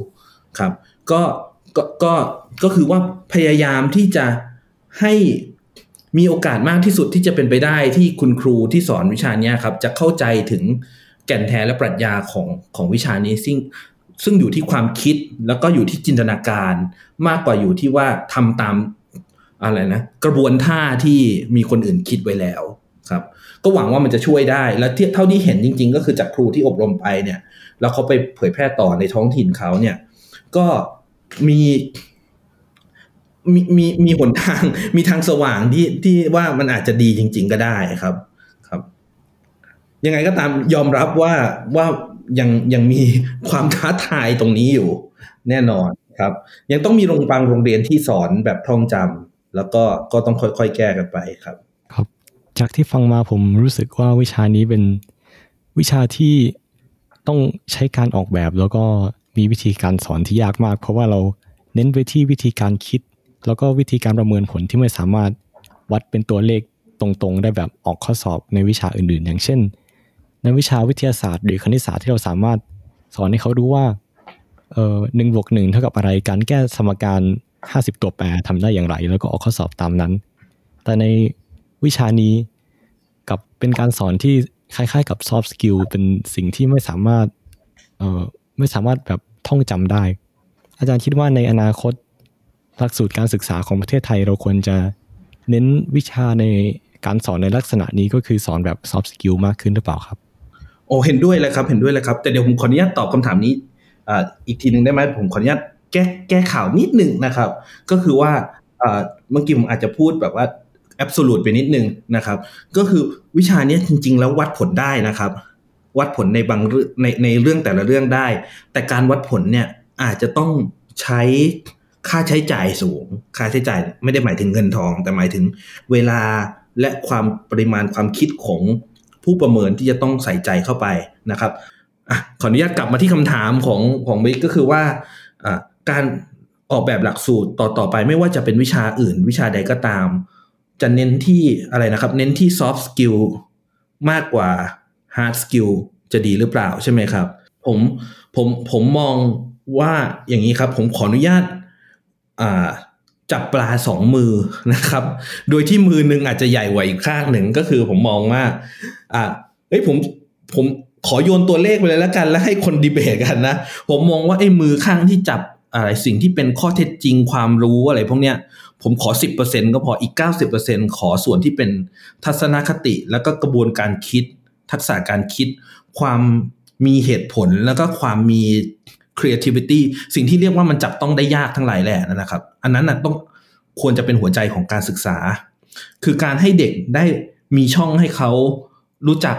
ครับก็ก็ก็ก็คือว่าพยายามที่จะให้มีโอกาสมากที่สุดที่จะเป็นไปได้ที่คุณครูที่สอนวิชานี้ครับจะเข้าใจถึงแก่นแท้และปรัชญาของของวิชานี้ซึ่ง ซึ่งอยู่ที่ความคิดแล้วก็อยู่ที่จินตนาการมากกว่าอยู่ที่ว่าทำตามอะไรนะกระบวนท่าที่มีคนอื่นคิดไว้แล้วครับ ก็หวังว่ามันจะช่วยได้ แล้วเท่าที่เห็นจริง ๆ ก็คือจากครูที่อบรมไปเนี่ย แล้วเขาไปเผยแพร่ต่อในท้องถิ่นเขาเนี่ย ก็มีมีมีมีหนทางมีทางสว่างที่ที่ว่ามันอาจจะดีจริง ๆ ก็ได้ครับ ครับ ยังไงก็ตามยอมรับว่าว่า ยังยังมีความท้าทายตรงนี้อยู่แน่นอนครับ ยังต้องมีโรงบางโรงเรียนที่สอนแบบท่องจำแล้วก็ก็ต้องค่อยๆแก้กันไปครับ ครับ จากที่ฟังมาผมรู้สึกว่าวิชานี้เป็นวิชาที่ต้องใช้การออกแบบแล้วก็มีวิธีการสอนที่ยากมาก เพราะว่าเราเน้นไปที่วิธีการคิด แล้วก็วิธีการประเมินผลที่ไม่สามารถวัดเป็นตัวเลขตรงๆ ได้แบบออกข้อสอบในวิชาอื่นๆ อย่างเช่น ในวิชาวิทยาศาสตร์ หรือคณิตศาสตร์ที่เราสามารถสอนให้เขารู้ว่าเอ่อหนึ่งบวกหนึ่งเท่ากับอะไรการแก้สมการห้าสิบตัวแปรทำได้อย่างไร แล้วก็ออกข้อสอบตามนั้น แต่ในวิชานี้กับเป็นการสอนที่คล้าย ๆ กับ soft skill เป็นสิ่งที่ไม่สามารถเอ่อไม่สามารถแบบท่องจำได้ อาจารย์คิดว่าในอนาคตหลักสูตรการศึกษาของประเทศไทยเราควรจะเน้นวิชาในการสอนในลักษณะนี้ก็คือสอนแบบ soft skill มากขึ้นหรือเปล่าครับ โอ้เห็นด้วยเลยครับเห็นด้วยเลยครับ แต่เดี๋ยวผมขออนุญาตตอบคำถามนี้อีกทีหนึ่งได้ไหมผมขออนุญาตแก้แก้ข่าวนิดหนึ่งนะครับ ก็คือว่าเมื่อกี้ผมอาจจะพูดแบบว่าแอบสูลูตไปนิดนึงนะครับ ก็คือวิชานี้จริง ๆ แล้ววัดผลได้นะครับ วัดผลในบางในในเรื่องแต่ละเรื่องได้ แต่การวัดผลเนี่ยอาจจะต้องใช้ค่าใช้จ่ายสูง ค่าใช้จ่ายไม่ได้หมายถึงเงินทอง แต่หมายถึงเวลาและความปริมาณความคิดของ ผู้ประเมินที่จะต้องใส่ใจเข้าไปนะครับอขออนุญาตกลับมาที่คำถามของของบิ๊กก็คือว่าการออกแบบหลักสูตรต่อต่อไปไม่ว่าจะเป็นวิชาอื่น วิชาใดก็ตาม จะเน้นที่อะไรนะครับ เน้นที่ soft skill มากกว่า hard skill จะดีหรือเปล่าใช่ไหมครับ ผมผมผมมองว่าอย่างนี้ครับ ผมขออนุญาตอ่า จับปลาสองมือนะครับ โดยที่มือหนึ่งอาจจะใหญ่กว่าอีกข้างหนึ่งก็คือผมมองว่า อ่าเฮ้ยผมผมขอโยนตัวเลขไปเลยแล้วกัน แล้วให้คนดีเบตกันนะ ผมมองว่าไอ้มือข้างที่จับอะไรสิ่งที่เป็นข้อเท็จจริงความรู้อะไรพวกเนี้ยผมขอ 10%ก็พออีก 90%ขอส่วนที่เป็นทัศนคติ แล้วก็กระบวนการคิด ทักษะการคิด ความมีเหตุผลแล้วก็ความมี creativity สิ่งที่เรียกว่ามันจับต้องได้ยากทั้งหลายแหละนะครับ อันนั้นนะต้องควรจะเป็นหัวใจของการศึกษา คือการให้เด็กได้มีช่องให้เขารู้จัก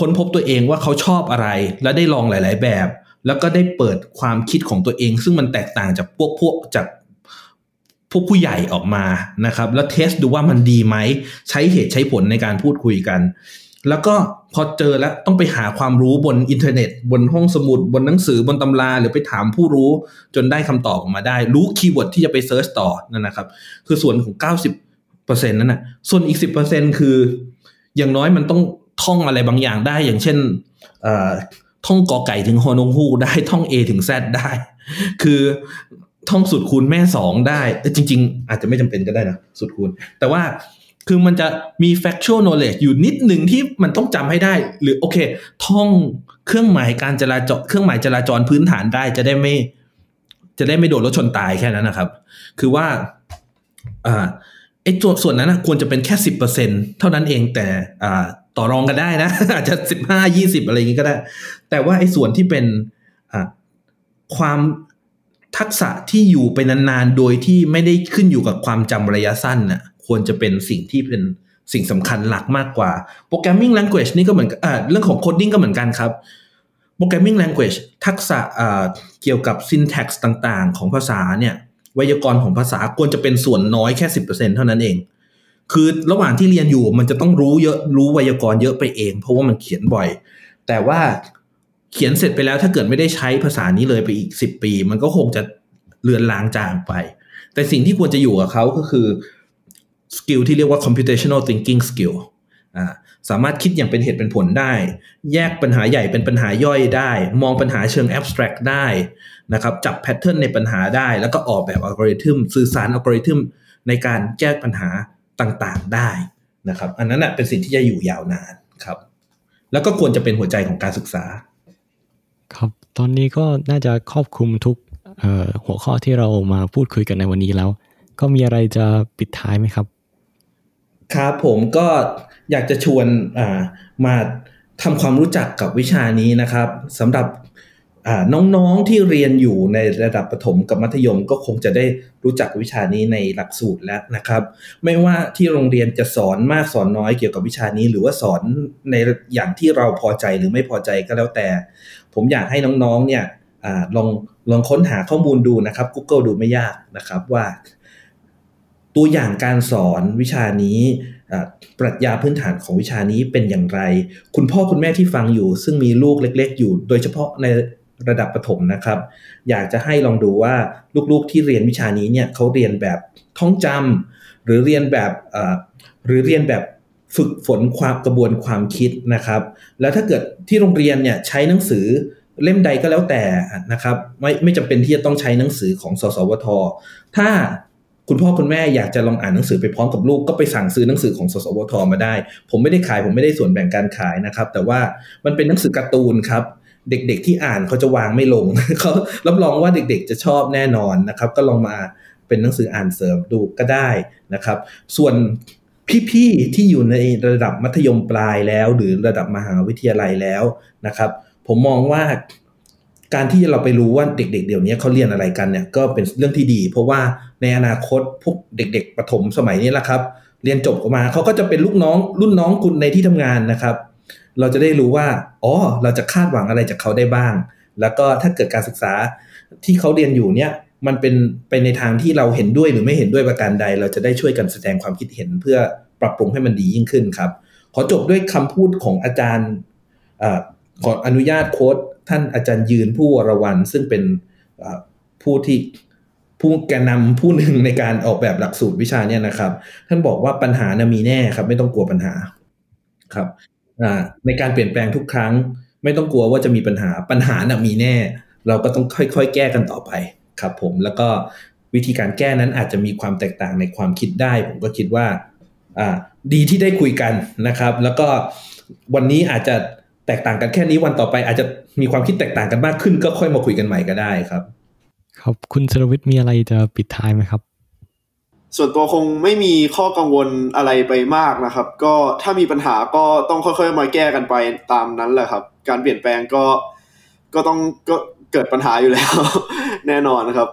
ค้นพบตัวเองว่าเขาชอบอะไร และได้ลองหลาย ๆ แบบ แล้วก็ได้เปิดความคิดของตัวเอง ซึ่งมันแตกต่างจากพวกพวกจากพวกผู้ใหญ่ออกมานะครับ แล้ว test ดูว่ามันดีไหม ใช้เหตุใช้ผลในการพูดคุยกัน แล้วก็พอเจอแล้วต้องไปหาความรู้บนอินเทอร์เน็ต บนห้องสมุด บนหนังสือบนตำรา หรือไปถามผู้รู้จนได้คำตอบออกมาได้ รู้ keyword ที่จะไป search ต่อนั่นนะครับ คือส่วนของ 90%นั่นนะส่วนอีก 10%คือ อย่างน้อยมันต้องท่องอะไรบางอย่างได้ อย่างเช่นท่องกอไก่ถึงฮอนงฮูได้ท่อง A ถึง Z ได้ คือท่องสุดคูณแม่สองได้ จริง ๆ อาจจะไม่จำเป็นก็ได้นะสุดคูณ แต่ว่า คือมันจะมี factual knowledge อยู่นิดหนึ่งที่มันต้องจำให้ได้ หรือโอเค ท่องเครื่องหมายการจราจรเครื่องหมายจราจรพื้นฐานได้จะได้ไม่ จะได้ไม่โดนรถชนตายแค่นั้นนะครับ คือว่าอ่าไอ้ส่วนนั้นนะควรจะเป็นแค่สิบเปอร์เซ็นเท่านั้นเองแต่อ่าต่อรองกันได้นะ อาจจะสิบห้ายี่สิบอะไรอย่างนี้ก็ได้ แต่ว่าไอ้ส่วนที่เป็นอ่าความทักษะที่อยู่ไปนานๆ โดยที่ไม่ได้ขึ้นอยู่กับความจำระยะสั้นน่ะ ควรจะเป็นสิ่งที่เป็นสิ่งสำคัญหลักมากกว่า programming language นี่ก็เหมือนอ่าเรื่องของ coding ก็เหมือนกันครับ programming language ทักษะเกี่ยวกับ syntax ต่างๆ ของภาษาเนี่ยไวยากรณ์ของภาษาควรจะเป็นส่วนน้อยแค่สิบเปอร์เซ็นเท่านั้นเอง คือระหว่างที่เรียนอยู่มันจะต้องรู้เยอะรู้ไวยากรณ์เยอะไปเอง เพราะว่ามันเขียนบ่อย แต่ว่าเขียนเสร็จไปแล้วถ้าเกิดไม่ได้ใช้ภาษานี้เลยไปอีกสิบปี มันก็คงจะเลือนลางจางไป แต่สิ่งที่ควรจะอยู่กับเขาก็คือ สกิลที่เรียกว่า computational thinking skill สามารถคิดอย่างเป็นเหตุเป็นผลได้ แยกปัญหาใหญ่เป็นปัญหาย่อยได้ มองปัญหาเชิง abstract ได้นะครับจับแพทเทิร์นในปัญหาได้ แล้วก็ออกแบบอัลกอริทึมสื่อสารอัลกอริทึมในการแก้ปัญหาต่างๆได้นะครับอันนั้นเป็นสิ่งที่จะอยู่ยาวนานครับ แล้วก็ควรจะเป็นหัวใจของการศึกษา ครับตอนนี้ก็น่าจะครอบคลุมทุกหัวข้อที่เรามาพูดคุยกันในวันนี้แล้ว ก็มีอะไรจะปิดท้ายไหมครับ ครับผมก็อยากจะชวนมาทำความรู้จักกับวิชานี้นะครับสำหรับน้องๆที่เรียนอยู่ในระดับประถมกับมัธยมก็คงจะได้รู้จักวิชานี้ในหลักสูตรแล้วนะครับ ไม่ว่าที่โรงเรียนจะสอนมากสอนน้อยเกี่ยวกับวิชานี้ หรือว่าสอนในอย่างที่เราพอใจหรือไม่พอใจก็แล้วแต่ ผมอยากให้น้องๆเนี่ยอลองลองค้นหาข้อมูลดูนะครับ Google ดูไม่ยากนะครับว่า ตัวอย่างการสอนวิชานี้ปรัชญาพื้นฐานของวิชานี้เป็นอย่างไร คุณพ่อคุณแม่ที่ฟังอยู่ ซึ่งมีลูกเล็ก ๆ อยู่ โดยเฉพาะในระดับประถมนะครับ อยากจะให้ลองดูว่าลูกๆที่เรียนวิชานี้เนี่ยเขาเรียนแบบท่องจำหรือเรียนแบบหรือเรียนแบบฝึกฝนความกระบวนความคิดนะครับ แล้วถ้าเกิดที่โรงเรียนเนี่ยใช้หนังสือเล่มใดก็แล้วแต่นะครับ ไม่ไม่จำเป็นที่จะต้องใช้หนังสือของสสวท ถ้า คุณพ่อคุณแม่อยากจะลองอ่านหนังสือไปพร้อมกับลูกก็ไปสั่งซื้อหนังสือของสสวทมาได้ ผมไม่ได้ขายผมไม่ได้ส่วนแบ่งการขายนะครับ แต่ว่ามันเป็นหนังสือการ์ตูนครับเด็กๆที่อ่านเขาจะวางไม่ลงเขารับรองว่าเด็กๆจะชอบแน่นอนนะครับ ก็ลองมาเป็นหนังสืออ่านเสริมดูก็ได้นะครับ ส่วนพี่ๆที่อยู่ในระดับมัธยมปลายแล้ว หรือระดับมหาวิทยาลัยแล้วนะครับ ผมมองว่าการที่เราไปรู้ว่าเด็ก ๆ เดี๋ยวนี้เขาเรียนอะไรกันเนี่ยก็เป็นเรื่องที่ดี เพราะว่า ในอนาคตพวกเด็ก ๆ ประถมสมัยนี้แหละครับ เรียนจบออกมาเขาก็จะเป็นลูกน้องรุ่นน้องคุณในที่ทำงานนะครับ เราจะได้รู้ว่าอ๋อเราจะคาดหวังอะไรจากเขาได้บ้าง แล้วก็ถ้าเกิดการศึกษาที่เขาเรียนอยู่เนี่ยมันเป็นไปในทางที่เราเห็นด้วยหรือไม่เห็นด้วยประการใด เราจะได้ช่วยกันแสดงความคิดเห็นเพื่อปรับปรุงให้มันดียิ่งขึ้นครับ ขอจบด้วยคำพูดของอาจารย์ขออนุญาตโค้ดท่านอาจารย์ยืนผู้วรวันซึ่งเป็นผู้ที่ ผู้แกนนำผู้หนึ่งในการออกแบบหลักสูตรวิชาเนี่ยนะครับ ท่านบอกว่าปัญหานะมีแน่ครับ ไม่ต้องกลัวปัญหาครับในการเปลี่ยนแปลงทุกครั้ง ไม่ต้องกลัวว่าจะมีปัญหาปัญหานะมีแน่ เราก็ต้องค่อยๆ แก้กันต่อไปครับผมแล้วก็วิธีการแก้นั้นอาจจะมีความแตกต่างในความคิดได้ ผมก็คิดว่าดีที่ได้คุยกันนะครับ แล้วก็วันนี้อาจจะแตกต่างกันแค่นี้วันต่อไป อาจจะมีความคิดแตกต่างกันมากขึ้น ก็ค่อยมาคุยกันใหม่ก็ได้ครับ ครับคุณสรวิทย์มีอะไรจะปิดท้ายไหมครับ ส่วนตัวคงไม่มีข้อกังวลอะไรไปมากนะครับ ก็ถ้ามีปัญหาก็ต้องค่อยๆมาแก้กันไปตามนั้นแหละครับ การเปลี่ยนแปลงก็ก็ต้องก็เกิดปัญหาอยู่แล้ว แน่นอนนะครับ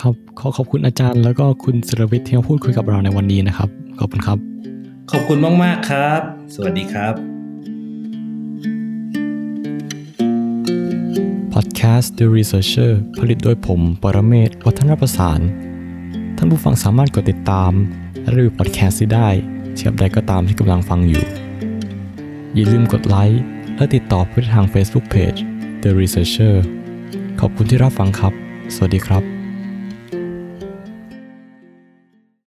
ครับขอขอบคุณอาจารย์ แล้วก็คุณสรวิทย์ที่มาพูดคุยกับเราในวันนี้นะครับ ขอบคุณครับ ขอบคุณมากๆครับ สวัสดีครับ พอดแคสต์ The Researcher ผลิตโดยผม ปรเมศวัฒนประสาน ท่านผู้ฟังสามารถกดติดตาม และรีวิวพอดแคสต์ได้เทียบใดก็ตามที่กำลังฟังอยู่ อย่าลืมกดไลค์ และติดต่อเพื่อทาง Facebook Page The Researcher ขอบคุณที่รับฟังครับ สวัสดีครับ